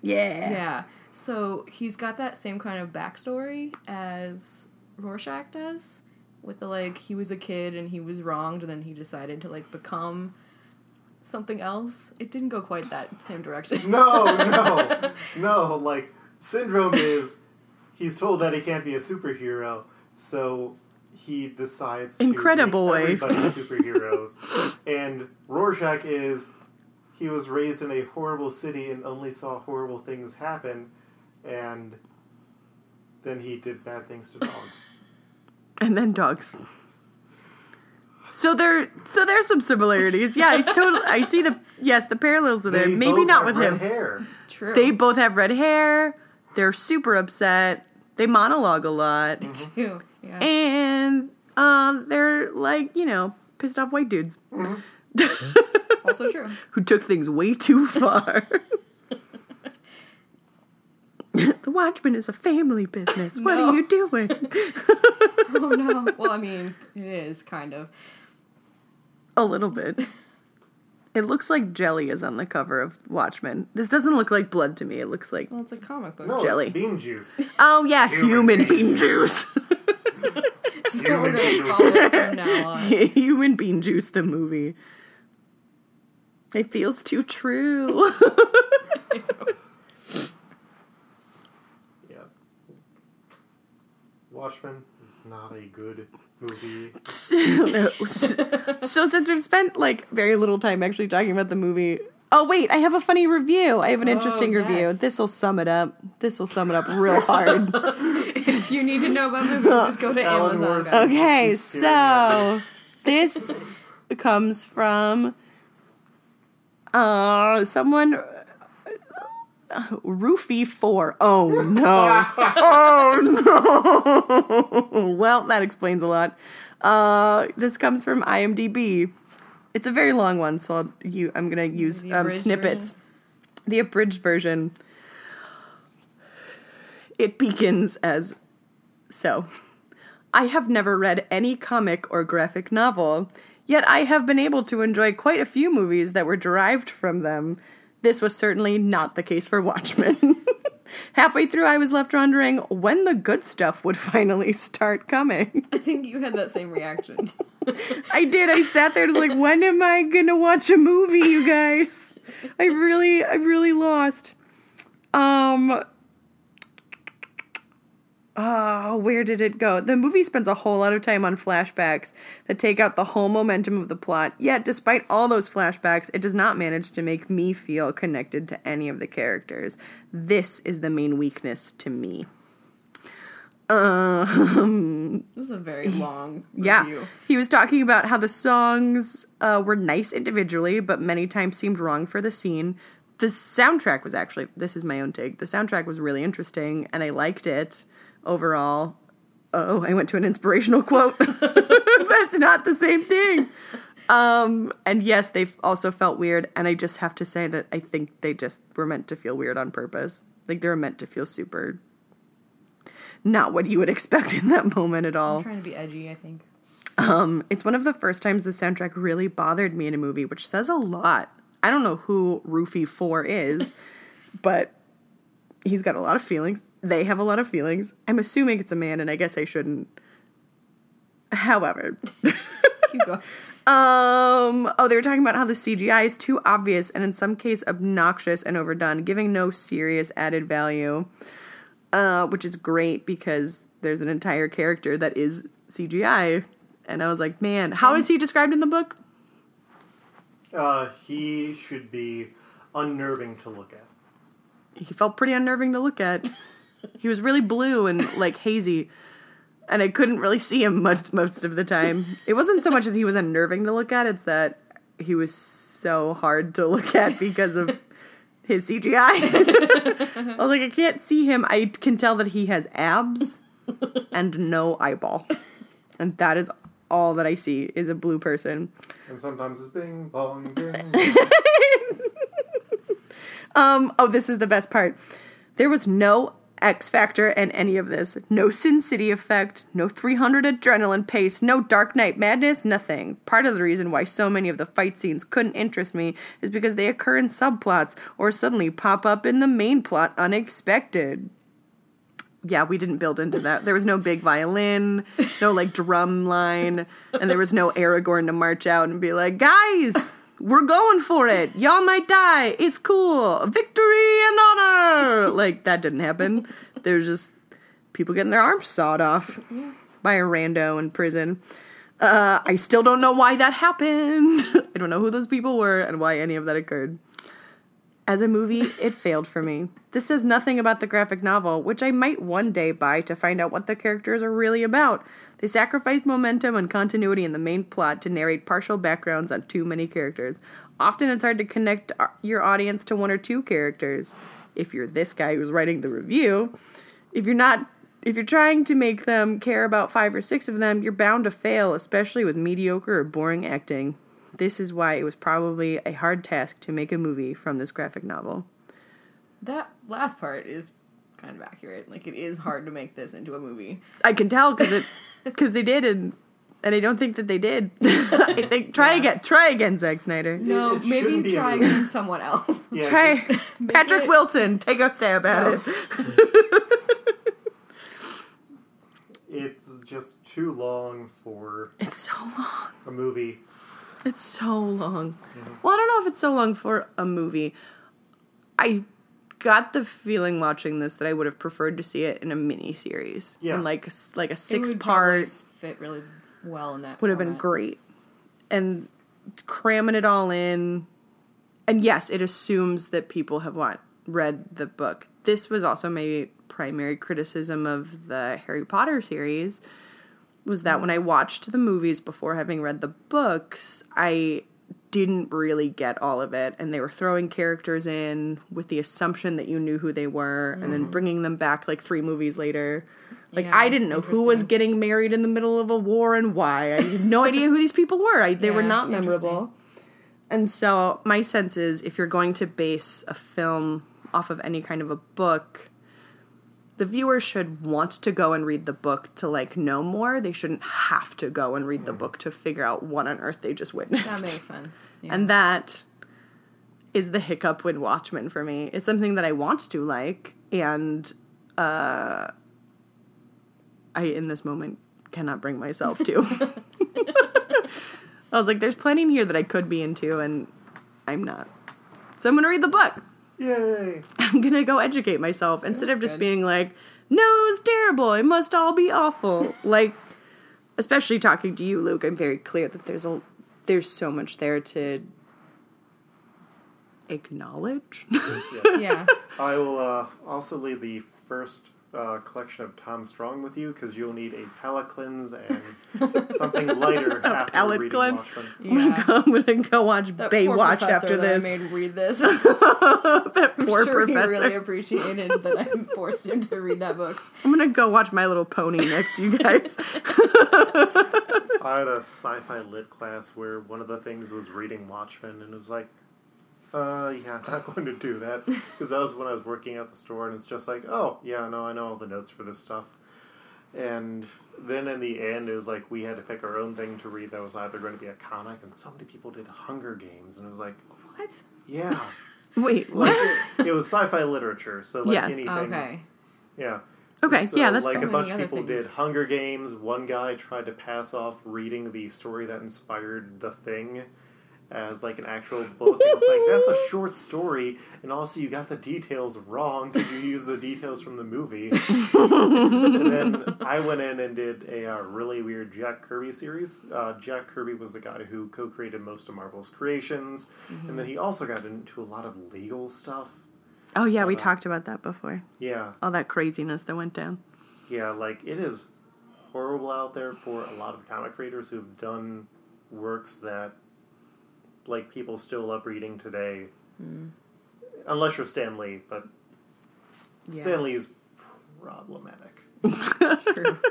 [SPEAKER 2] yeah.
[SPEAKER 1] Yeah. So he's got that same kind of backstory as Rorschach does, with the like he was a kid and he was wronged, and then he decided to like become something else. It didn't go quite that same direction.
[SPEAKER 3] No, no, no. Like Syndrome is, he's told that he can't be a superhero, so he decides to
[SPEAKER 2] Incredible
[SPEAKER 3] make
[SPEAKER 2] way.
[SPEAKER 3] everybody superheroes. and Rorschach is, he was raised in a horrible city and only saw horrible things happen, and then he did bad things to dogs.
[SPEAKER 2] and then dogs. So there, so there's some similarities. Yeah, it's totally. I see the yes, the parallels are there.
[SPEAKER 3] They
[SPEAKER 2] Maybe
[SPEAKER 3] both
[SPEAKER 2] not
[SPEAKER 3] have
[SPEAKER 2] with
[SPEAKER 3] red
[SPEAKER 2] him.
[SPEAKER 3] Hair.
[SPEAKER 1] True.
[SPEAKER 2] They both have red hair. They're super upset. They monologue a lot,
[SPEAKER 1] too. Yeah.
[SPEAKER 2] and um, they're like you know pissed off white dudes
[SPEAKER 1] also true.
[SPEAKER 2] who took things way too far. the Watchman is a family business. What
[SPEAKER 1] No.
[SPEAKER 2] are you doing?
[SPEAKER 1] Oh no. Well, I mean, it is kind of.
[SPEAKER 2] A little bit. It looks like jelly is on the cover of Watchmen. This doesn't look like blood to me. It looks like
[SPEAKER 1] Well, it's a comic book.
[SPEAKER 3] No,
[SPEAKER 2] Jelly.
[SPEAKER 3] it's bean juice.
[SPEAKER 2] oh yeah,
[SPEAKER 3] Human
[SPEAKER 2] human,
[SPEAKER 3] bean.
[SPEAKER 2] bean juice.
[SPEAKER 1] That's what we're gonna call it from now on.
[SPEAKER 2] human bean juice. The movie. It feels too true.
[SPEAKER 3] Yeah. Watchmen is not a good movie.
[SPEAKER 2] so since we've spent like very little time actually talking about the movie. Oh wait, I have a funny review. I have an
[SPEAKER 1] Oh,
[SPEAKER 2] interesting review. This will sum it up. This will sum it up real hard.
[SPEAKER 1] if you need to know about movies, just go to
[SPEAKER 3] Alan
[SPEAKER 1] Amazon.
[SPEAKER 2] Okay, so this comes from uh someone Roofie 4. Oh no. oh no. Well, that explains a lot. Uh this comes from IMDb. It's a very long one, so I'll, you I'm going to use um, snippets.
[SPEAKER 1] version?
[SPEAKER 2] The abridged version. It begins as so. I have never read any comic or graphic novel, yet I have been able to enjoy quite a few movies that were derived from them. This was certainly not the case for Watchmen. Halfway through, I was left wondering when the good stuff would finally start coming.
[SPEAKER 1] I think you had that same reaction.
[SPEAKER 2] I did. I sat there and was like, when am I gonna watch a movie, you guys? I really, I really lost. Um. Oh, where did it go? The movie spends a whole lot of time on flashbacks that take out the whole momentum of the plot. Yet, despite all those flashbacks, it does not manage to make me feel connected to any of the characters. This is the main weakness to me. Um,
[SPEAKER 1] This is a very long
[SPEAKER 2] yeah. He was talking about how the songs uh, were nice individually, but many times seemed wrong for the scene. The soundtrack was actually, this is my own take, the soundtrack was really interesting and I liked it overall. Oh, I went to an inspirational quote. That's not the same thing. Um, and yes, they also felt weird, and I just have to say that I think they just were meant to feel weird on purpose. Like they were meant to feel super not what you would expect in that moment at all.
[SPEAKER 1] I'm trying to be edgy, I think.
[SPEAKER 2] Um, it's one of the first times the soundtrack really bothered me in a movie, which says a lot. I don't know who Roofie Four is, but he's got a lot of feelings. They have a lot of feelings. I'm assuming it's a man, and I guess I shouldn't. However,
[SPEAKER 1] Keep going.
[SPEAKER 2] um, oh, they were talking about how the CGI is too obvious and in some case obnoxious and overdone, giving no serious added value. Uh, which is great because there's an entire character that is CGI And I was like, man, how is he described in the book?
[SPEAKER 3] Uh, he should be unnerving to look at.
[SPEAKER 2] He felt pretty unnerving to look at. he was really blue and like hazy. And I couldn't really see him much most of the time. It wasn't so much that he was unnerving to look at, it's that he was so hard to look at because of his CGI. I was like, I can't see him. I can tell that he has abs and no eyeball. And that is all that I see is a blue person.
[SPEAKER 3] And sometimes it's bing bong ding.
[SPEAKER 2] Um, oh, this is the best part. There was no X Factor and any of this. No Sin City effect, no 300 adrenaline pace, no Dark Knight madness, nothing. Part of the reason why so many of the fight scenes couldn't interest me is because they occur in subplots or suddenly pop up in the main plot unexpected. Yeah, we didn't build into that. There was no big violin, no like drum line, and there was no Aragorn to march out and be like, guys, we're going for it. Y'all might die. It's cool. Victory and honor. Like that didn't happen. There's just people getting their arms sawed off by a rando in prison. Uh, I still don't know why that happened. I don't know who those people were and why any of that occurred. As a movie, it failed for me. This says nothing about the graphic novel, which I might one day buy to find out what the characters are really about. They sacrifice momentum and continuity in the main plot to narrate partial backgrounds on too many characters. Often it's hard to connect your audience to one or two characters. If you're this guy who's writing the review, if you're not if you're trying to make them care about five or six of them, you're bound to fail, especially with mediocre or boring acting. This is why it was probably a hard task to make a movie from this graphic novel.
[SPEAKER 1] That last part is kind of accurate. Like it is hard to make this into a movie.
[SPEAKER 2] I can tell because it because they did and and I don't think that they did. I think try again, try again, Zack Snyder.
[SPEAKER 1] No,
[SPEAKER 3] it
[SPEAKER 1] maybe try again someone else.
[SPEAKER 3] Yeah,
[SPEAKER 2] Try Patrick
[SPEAKER 1] it-
[SPEAKER 2] Wilson, take a stab at
[SPEAKER 1] No.
[SPEAKER 2] it.
[SPEAKER 3] It's just too long for
[SPEAKER 2] It's so long.
[SPEAKER 3] a movie.
[SPEAKER 2] It's so long. Well, I don't know if it's so long for a movie. I got the feeling watching this that I would have preferred to see it in a mini series.
[SPEAKER 3] Yeah.
[SPEAKER 2] In like like a
[SPEAKER 1] It
[SPEAKER 2] six
[SPEAKER 1] would
[SPEAKER 2] part
[SPEAKER 1] fit really well in that.
[SPEAKER 2] would have been great. And cramming it all in. And yes, it assumes that people have what read the book. This was also my primary criticism of the Harry Potter series was that when I watched the movies before having read the books, I didn't really get all of it and they were throwing characters in with the assumption that you knew who they were and then mm-hmm. bringing them back like 3 movies later. Like
[SPEAKER 1] Yeah,
[SPEAKER 2] I didn't know who was getting married in the middle of a war and why. I had no idea who these people were. I, they were not memorable. And so my sense is if you're going to base a film off of any kind of a book, the viewer should want to go and read the book to like know more. They shouldn't have to go and read the book to figure out what on earth they just witnessed.
[SPEAKER 1] That makes sense. Yeah.
[SPEAKER 2] And that is the hiccup with Watchmen for me. It's something that I want to like, and uh, I in this moment cannot bring myself to. I was like, "There's plenty in here that I could be into, and I'm not." So I'm gonna read the book.
[SPEAKER 3] Yay!
[SPEAKER 2] I'm gonna go educate myself instead of just
[SPEAKER 1] good.
[SPEAKER 2] being like, "No, it was terrible. It must all be awful." like, especially talking to you, Luke, I'm very clear that there's a there's so much there to acknowledge.
[SPEAKER 1] yeah.
[SPEAKER 3] I will uh, also leave the first uh, collection of Tom Strong with you because you'll need a palate cleanse and something lighter after
[SPEAKER 2] palate
[SPEAKER 3] reading
[SPEAKER 2] cleanse?
[SPEAKER 3] Watchmen.
[SPEAKER 2] I'm, gonna go, I'm gonna go watch
[SPEAKER 1] That poor
[SPEAKER 2] Baywatch
[SPEAKER 1] professor
[SPEAKER 2] after
[SPEAKER 1] that
[SPEAKER 2] this.
[SPEAKER 1] I made read this.
[SPEAKER 2] that
[SPEAKER 1] I'm
[SPEAKER 2] poor
[SPEAKER 1] sure
[SPEAKER 2] professor.
[SPEAKER 1] he really appreciated that I forced him to read that book.
[SPEAKER 2] I'm gonna go watch My Little Pony next to you guys.
[SPEAKER 3] I had a sci-fi lit class where one of the things was reading Watchmen, and it was like, uh, yeah, I'm not going to do that because that was when I was working at the store, and it's just like, oh, yeah, no, I know all the notes for this stuff. And then in the end, it was like we had to pick our own thing to read that was either going to be a comic, and so many people did Hunger Games, and it was like,
[SPEAKER 1] What?
[SPEAKER 3] yeah,
[SPEAKER 2] Wait,
[SPEAKER 3] like
[SPEAKER 2] what?
[SPEAKER 3] it, it was sci-fi literature, so like
[SPEAKER 2] Yes.
[SPEAKER 3] anything,
[SPEAKER 1] Okay.
[SPEAKER 3] yeah.
[SPEAKER 2] Okay,
[SPEAKER 3] So,
[SPEAKER 2] yeah, that's
[SPEAKER 3] like
[SPEAKER 1] so
[SPEAKER 3] a bunch of people
[SPEAKER 1] things.
[SPEAKER 3] did Hunger Games. One guy tried to pass off reading the story that inspired the thing as like an actual book. And it's like that's a short story, and also you got the details wrong because you used the details from the movie. and then I went in and did a uh, really weird Jack Kirby series. Uh, Jack Kirby was the guy who co-created most of Marvel's creations, and then he also got into a lot of legal stuff.
[SPEAKER 2] Oh yeah, we
[SPEAKER 3] Uh,
[SPEAKER 2] talked about that before.
[SPEAKER 3] Yeah,
[SPEAKER 2] All that craziness that went down.
[SPEAKER 3] yeah, like it is horrible out there for a lot of comic creators who've done works that like people still love reading today. Unless you're Stan Lee, but
[SPEAKER 1] Yeah.
[SPEAKER 3] Stan Lee is problematic.
[SPEAKER 1] True.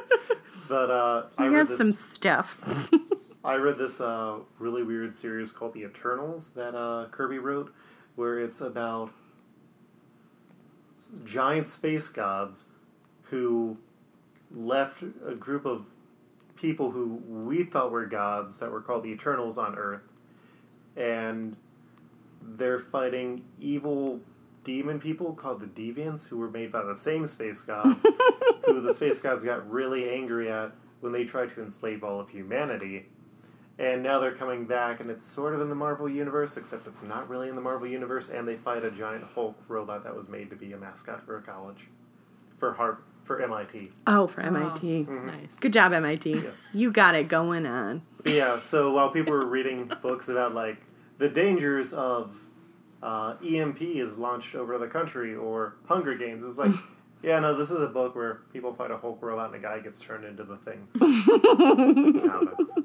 [SPEAKER 3] But uh, I
[SPEAKER 2] He
[SPEAKER 3] read
[SPEAKER 2] has
[SPEAKER 3] this.
[SPEAKER 2] some stuff.
[SPEAKER 3] I read this uh, really weird series called The Eternals that uh, Kirby wrote, where it's about giant space gods who left a group of people who we thought were gods that were called the Eternals on Earth, and they're fighting evil demon people called the Deviants, who were made by the same space gods, who the space gods got really angry at when they tried to enslave all of humanity. And now they're coming back, and it's sort of in the Marvel Universe, except it's not really in the Marvel Universe, and they fight a giant Hulk robot that was made to be a mascot for a college. For Har for MIT.
[SPEAKER 2] Oh, for MIT. Oh, mm-hmm.
[SPEAKER 1] Nice.
[SPEAKER 2] Good job, MIT.
[SPEAKER 3] Yes.
[SPEAKER 2] You got it going on.
[SPEAKER 3] Yeah, so while people were reading books about like the dangers of uh, EMP is launched over the country or Hunger Games, it's like, yeah, no, this is a book where people fight a Hulk robot and a guy gets turned into the thing. Comics.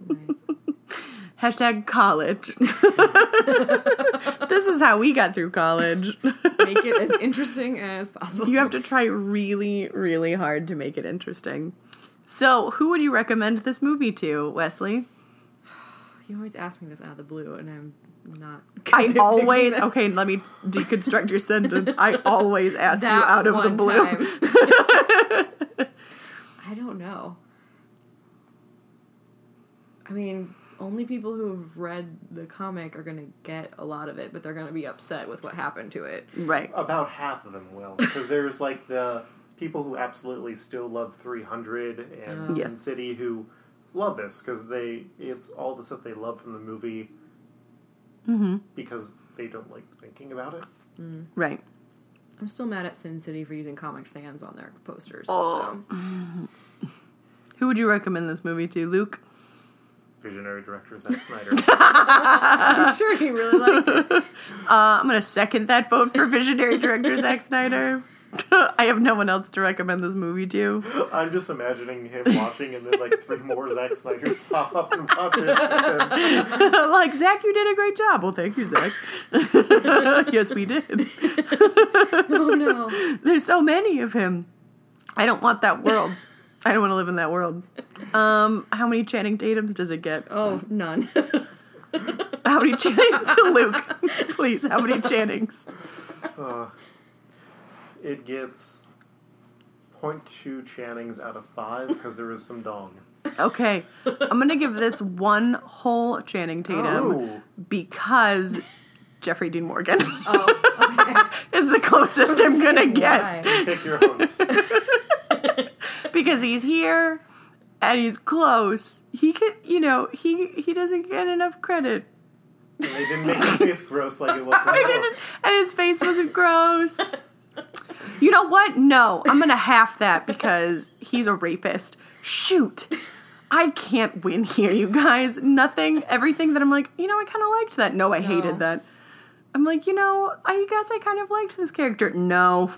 [SPEAKER 2] Hashtag college. this is how we got through college.
[SPEAKER 1] Make it as interesting as possible.
[SPEAKER 2] you have to try really, really hard to make it interesting. So, who would you recommend this movie to, Wesley?
[SPEAKER 1] You always ask me this out of the blue, and I'm not.
[SPEAKER 2] I always okay. Let me deconstruct your sentence. I always ask you out of the blue.
[SPEAKER 1] time. I don't know. I mean, only people who have read the comic are going to get a lot of it, but they're going to be upset with what happened to it.
[SPEAKER 2] right.
[SPEAKER 3] About half of them will, because there's like the people who absolutely still love 300 and
[SPEAKER 1] Oh.
[SPEAKER 3] Sin
[SPEAKER 2] Yes.
[SPEAKER 3] City who love this because they it's all the stuff they love from the movie
[SPEAKER 2] hmm
[SPEAKER 3] because they don't like thinking about it.
[SPEAKER 2] Right.
[SPEAKER 1] I'm still mad at Sin City for using Comic Sans on their posters.
[SPEAKER 2] Oh.
[SPEAKER 1] So.
[SPEAKER 2] Who would you recommend this movie to, Luke?
[SPEAKER 3] Visionary director Zack Snyder.
[SPEAKER 1] I'm sure he really liked it.
[SPEAKER 2] Uh, I'm gonna second that vote for visionary director Zack Snyder. I have no one else to recommend this movie to.
[SPEAKER 3] I'm just imagining him watching, and then like three more Zack Snyders pop up and watch it.
[SPEAKER 2] like Zach, you did a great job. Well, thank you, Zach. yes, we did.
[SPEAKER 1] Oh no.
[SPEAKER 2] There's so many of him. I don't want that world. I don't want to live in that world. Um, how many Channing Tatum's does it get?
[SPEAKER 1] Oh, none.
[SPEAKER 2] How many Channings to Luke? Please, how many Channings?
[SPEAKER 3] Uh, it gets 0.2 Channings out of five because there is some dong.
[SPEAKER 2] Okay, I'm gonna give this one whole Channing Tatum
[SPEAKER 3] Oh,
[SPEAKER 2] because Jeffrey Dean Morgan
[SPEAKER 1] oh, okay.
[SPEAKER 2] is the closest I'm gonna get
[SPEAKER 1] Why?
[SPEAKER 3] pick your host.
[SPEAKER 2] because he's here and he's close. He can, you know, he he doesn't get enough credit.
[SPEAKER 3] And they didn't make his face gross like it was in
[SPEAKER 2] I
[SPEAKER 3] the
[SPEAKER 2] didn't,
[SPEAKER 3] book.
[SPEAKER 2] and his face wasn't gross. You know what? No, I'm gonna half that because he's a rapist. Shoot. I can't win here, you guys. Nothing, everything that I'm like, you know, I kind of liked that. No, I
[SPEAKER 1] No.
[SPEAKER 2] hated that. I'm like, you know, I guess I kind of liked this character. No.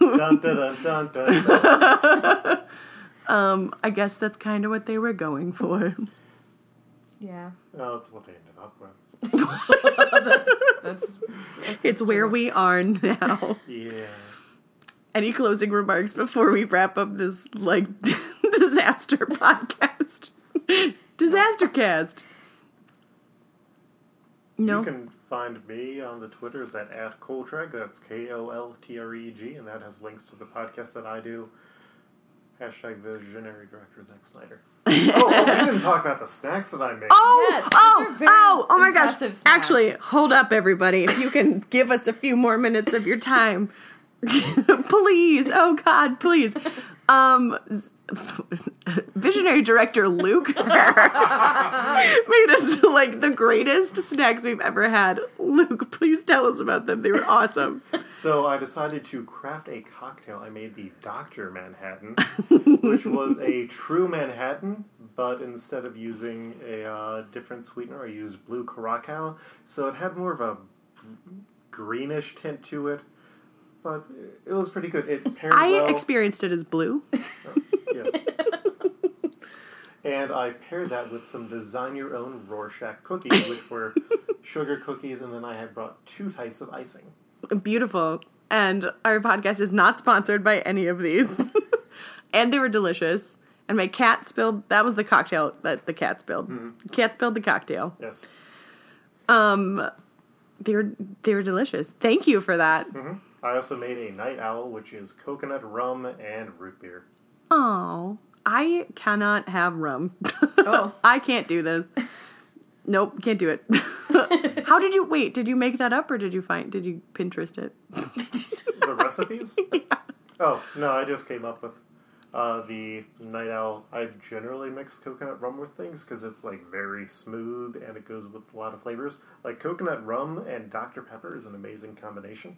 [SPEAKER 3] Dun, dun, dun, dun, dun, dun.
[SPEAKER 2] um, I guess that's kind of what they were going for.
[SPEAKER 1] Yeah.
[SPEAKER 3] Oh, that's what they ended up with.
[SPEAKER 1] That's
[SPEAKER 2] It's where we are now.
[SPEAKER 3] Yeah.
[SPEAKER 2] Any closing remarks before we wrap up this like disaster podcast? disaster cast. No.
[SPEAKER 3] You can find me on the Twitters at, at Koltreg. That's K O L T R E G, and that has links to the podcast that I do. Hashtag visionary director Zack Snyder. oh, oh, we didn't talk about the snacks that I made.
[SPEAKER 2] Oh,
[SPEAKER 1] Yes, these
[SPEAKER 2] oh, oh, oh my gosh.
[SPEAKER 1] snacks.
[SPEAKER 2] Actually, hold up, everybody. If you can give us a few more minutes of your time. please. Oh, God, please. Um, visionary director Luke made us like the greatest snacks we've ever had. Luke, please tell us about them. They were awesome.
[SPEAKER 3] So I decided to craft a cocktail. I made the Doctor Manhattan, which was a true Manhattan, but instead of using a uh, different sweetener, I used blue curacao. So it had more of a greenish tint to it, but it was pretty good. It paired
[SPEAKER 2] I
[SPEAKER 3] well.
[SPEAKER 2] experienced it as blue.
[SPEAKER 3] yes. And I paired that with some design your own Rorschach cookies, which were sugar cookies, and then I had brought two types of icing.
[SPEAKER 2] Beautiful. And our podcast is not sponsored by any of these. and they were delicious. And my cat spilled that was the cocktail that the cat spilled. The cat spilled the cocktail.
[SPEAKER 3] Yes.
[SPEAKER 2] Um they were they were delicious. Thank you for that.
[SPEAKER 3] hmm I also made a night owl, which is coconut rum and root beer.
[SPEAKER 2] Oh, I cannot have rum.
[SPEAKER 1] Oh.
[SPEAKER 2] I can't do this. Nope, can't do it. How did you wait? Did you make that up or did you find did you Pinterest it?
[SPEAKER 3] The recipes? Oh no, I just came up with uh, the night owl. I generally mix coconut rum with things because it's like very smooth and it goes with a lot of flavors. Like coconut rum and Dr Pepper is an amazing combination.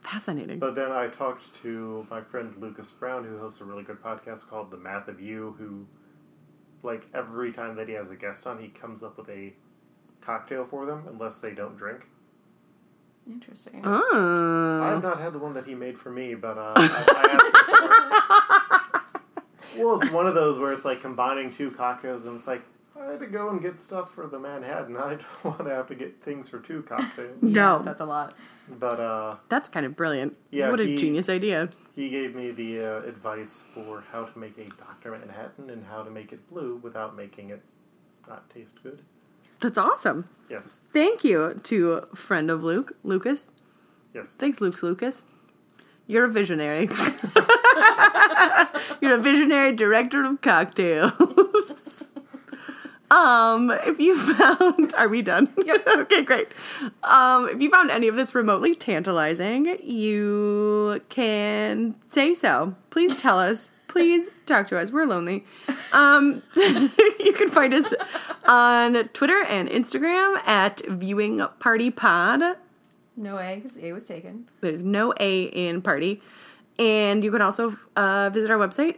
[SPEAKER 2] Fascinating.
[SPEAKER 3] But then I talked to my friend Lucas Brown, who hosts a really good podcast called The Math of You, who, like, every time that he has a guest on, he comes up with a cocktail for them, unless they don't drink.
[SPEAKER 1] Interesting.
[SPEAKER 3] I have
[SPEAKER 2] Oh.
[SPEAKER 3] not had the one that he made for me, but uh, I, I asked him for it. Well, it's one of those where it's like combining two cocktails, and it's like, I had to go and get stuff for the Manhattan. I don't want to have to get things for two cocktails.
[SPEAKER 2] No.
[SPEAKER 1] That's a lot.
[SPEAKER 3] But uh,
[SPEAKER 2] That's kind of brilliant.
[SPEAKER 3] Yeah,
[SPEAKER 2] what a
[SPEAKER 3] he-
[SPEAKER 2] genius idea.
[SPEAKER 3] He gave me the uh, advice for how to make a Dr. Manhattan and how to make it blue without making it not taste good.
[SPEAKER 2] That's awesome.
[SPEAKER 3] Yes,
[SPEAKER 2] Thank you to a friend of Luke, Lucas.
[SPEAKER 3] yes.
[SPEAKER 2] Thanks, Luke's Lucas. You're a visionary. You're a visionary director of cocktails. um, if you found, are we done?
[SPEAKER 1] Yep.
[SPEAKER 2] okay, great. Um, if you found any of this remotely tantalizing, you can say so. Please tell us. Please talk to us. We're lonely. Um, you can find us on Twitter and Instagram at Viewing Party Pod.
[SPEAKER 1] No A, because A was taken.
[SPEAKER 2] There's no A in party. And you can also uh, visit our website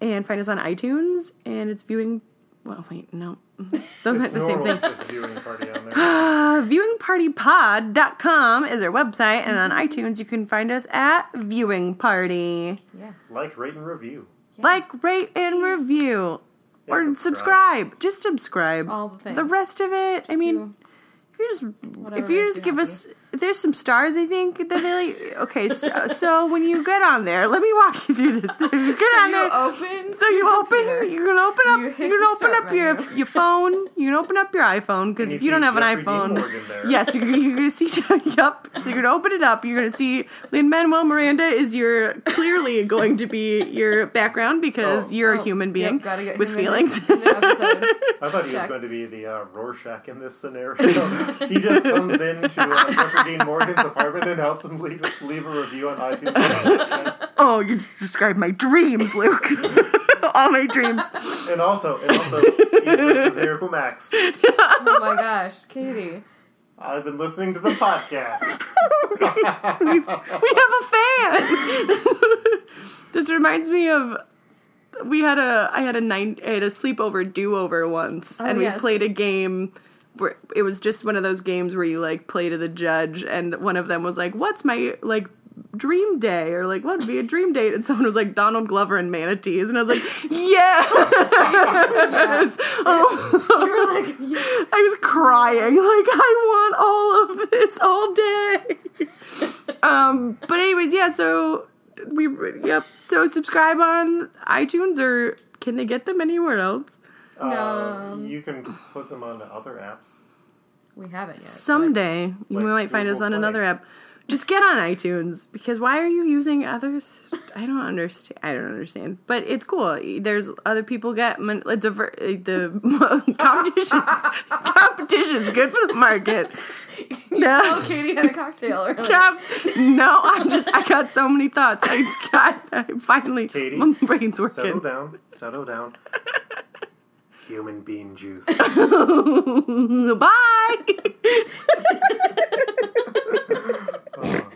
[SPEAKER 2] and find us on iTunes. And it's viewing. Well, wait, no. Those aren't the same thing.
[SPEAKER 3] just viewing party on there.
[SPEAKER 2] Uh, viewingpartypod.com is our website. And on iTunes, you can find us at Viewing Party.
[SPEAKER 1] Yes.
[SPEAKER 3] like, rate, and review.
[SPEAKER 2] Like, rate, and review.
[SPEAKER 3] Yeah,
[SPEAKER 2] or subscribe. Just subscribe.
[SPEAKER 1] All the things.
[SPEAKER 2] The rest of it, I mean,
[SPEAKER 1] So,
[SPEAKER 2] if you just if you just
[SPEAKER 1] you
[SPEAKER 2] give us there's some stars i think that they like okay so, so when you get on there let me walk you through this if you get
[SPEAKER 1] so
[SPEAKER 2] on
[SPEAKER 1] you
[SPEAKER 2] there
[SPEAKER 1] open.
[SPEAKER 2] so you
[SPEAKER 1] your
[SPEAKER 2] open
[SPEAKER 1] computer.
[SPEAKER 2] you can open up
[SPEAKER 1] You
[SPEAKER 2] you,
[SPEAKER 1] hit
[SPEAKER 2] can open up your
[SPEAKER 1] menu.
[SPEAKER 2] your phone you can open up your iphone because if
[SPEAKER 3] you
[SPEAKER 2] you don't have an
[SPEAKER 3] Jeffrey Dean
[SPEAKER 2] iphone yes you're, you're gonna see yep so you're gonna open it up you're gonna see lin manuel miranda is your clearly going to be your background because
[SPEAKER 3] Oh.
[SPEAKER 2] you're a
[SPEAKER 1] Oh,
[SPEAKER 2] human being
[SPEAKER 1] yep, gotta get
[SPEAKER 2] with
[SPEAKER 1] him
[SPEAKER 2] feelings
[SPEAKER 1] the- in the episode.
[SPEAKER 3] I thought he was going to be the uh, Rorschach in this scenario. he just comes into uh, Jeffrey Dean Morgan's apartment and helps him leave, leave a review on iTunes.
[SPEAKER 2] oh you just described my dreams luke all my dreams
[SPEAKER 3] and also, and also, he's versus Miracle Max.
[SPEAKER 1] oh my gosh, Katie.
[SPEAKER 3] I've been listening to the podcast.
[SPEAKER 2] we have a fan. this reminds me of we had a I had a nine I had a sleepover do over once,
[SPEAKER 1] Oh,
[SPEAKER 2] and
[SPEAKER 1] yes.
[SPEAKER 2] we played a game where it was just one of those games where you like play to the judge, and one of them was like, "What's my like." Dream day, or like, what would be a dream date? And someone was like Donald Glover and manatees, and I was like, yes! oh,
[SPEAKER 1] like, yeah.
[SPEAKER 2] I was crying, like I want all of this all day. um, but anyways, yeah. So we, yep. So subscribe on iTunes, or can they get them anywhere else?
[SPEAKER 3] Uh,
[SPEAKER 1] No.
[SPEAKER 3] you can put them on other apps.
[SPEAKER 1] we haven't yet. but-
[SPEAKER 2] Someday you
[SPEAKER 3] Like
[SPEAKER 2] might find us on
[SPEAKER 3] Play.
[SPEAKER 2] another app. Just get on iTunes because why are you using others? I don't understand. I don't understand. But it's cool. There's other people get mon- a diver- uh, the competition. competition's good for the market. No.
[SPEAKER 1] Katie had a cocktail earlier.
[SPEAKER 2] Cap- no, I'm just. I got so many thoughts. I got. I finally,
[SPEAKER 3] Katie,
[SPEAKER 2] my brain's working.
[SPEAKER 3] Settle
[SPEAKER 2] working.
[SPEAKER 3] down. Settle down human bean juice.
[SPEAKER 2] Bye. oh.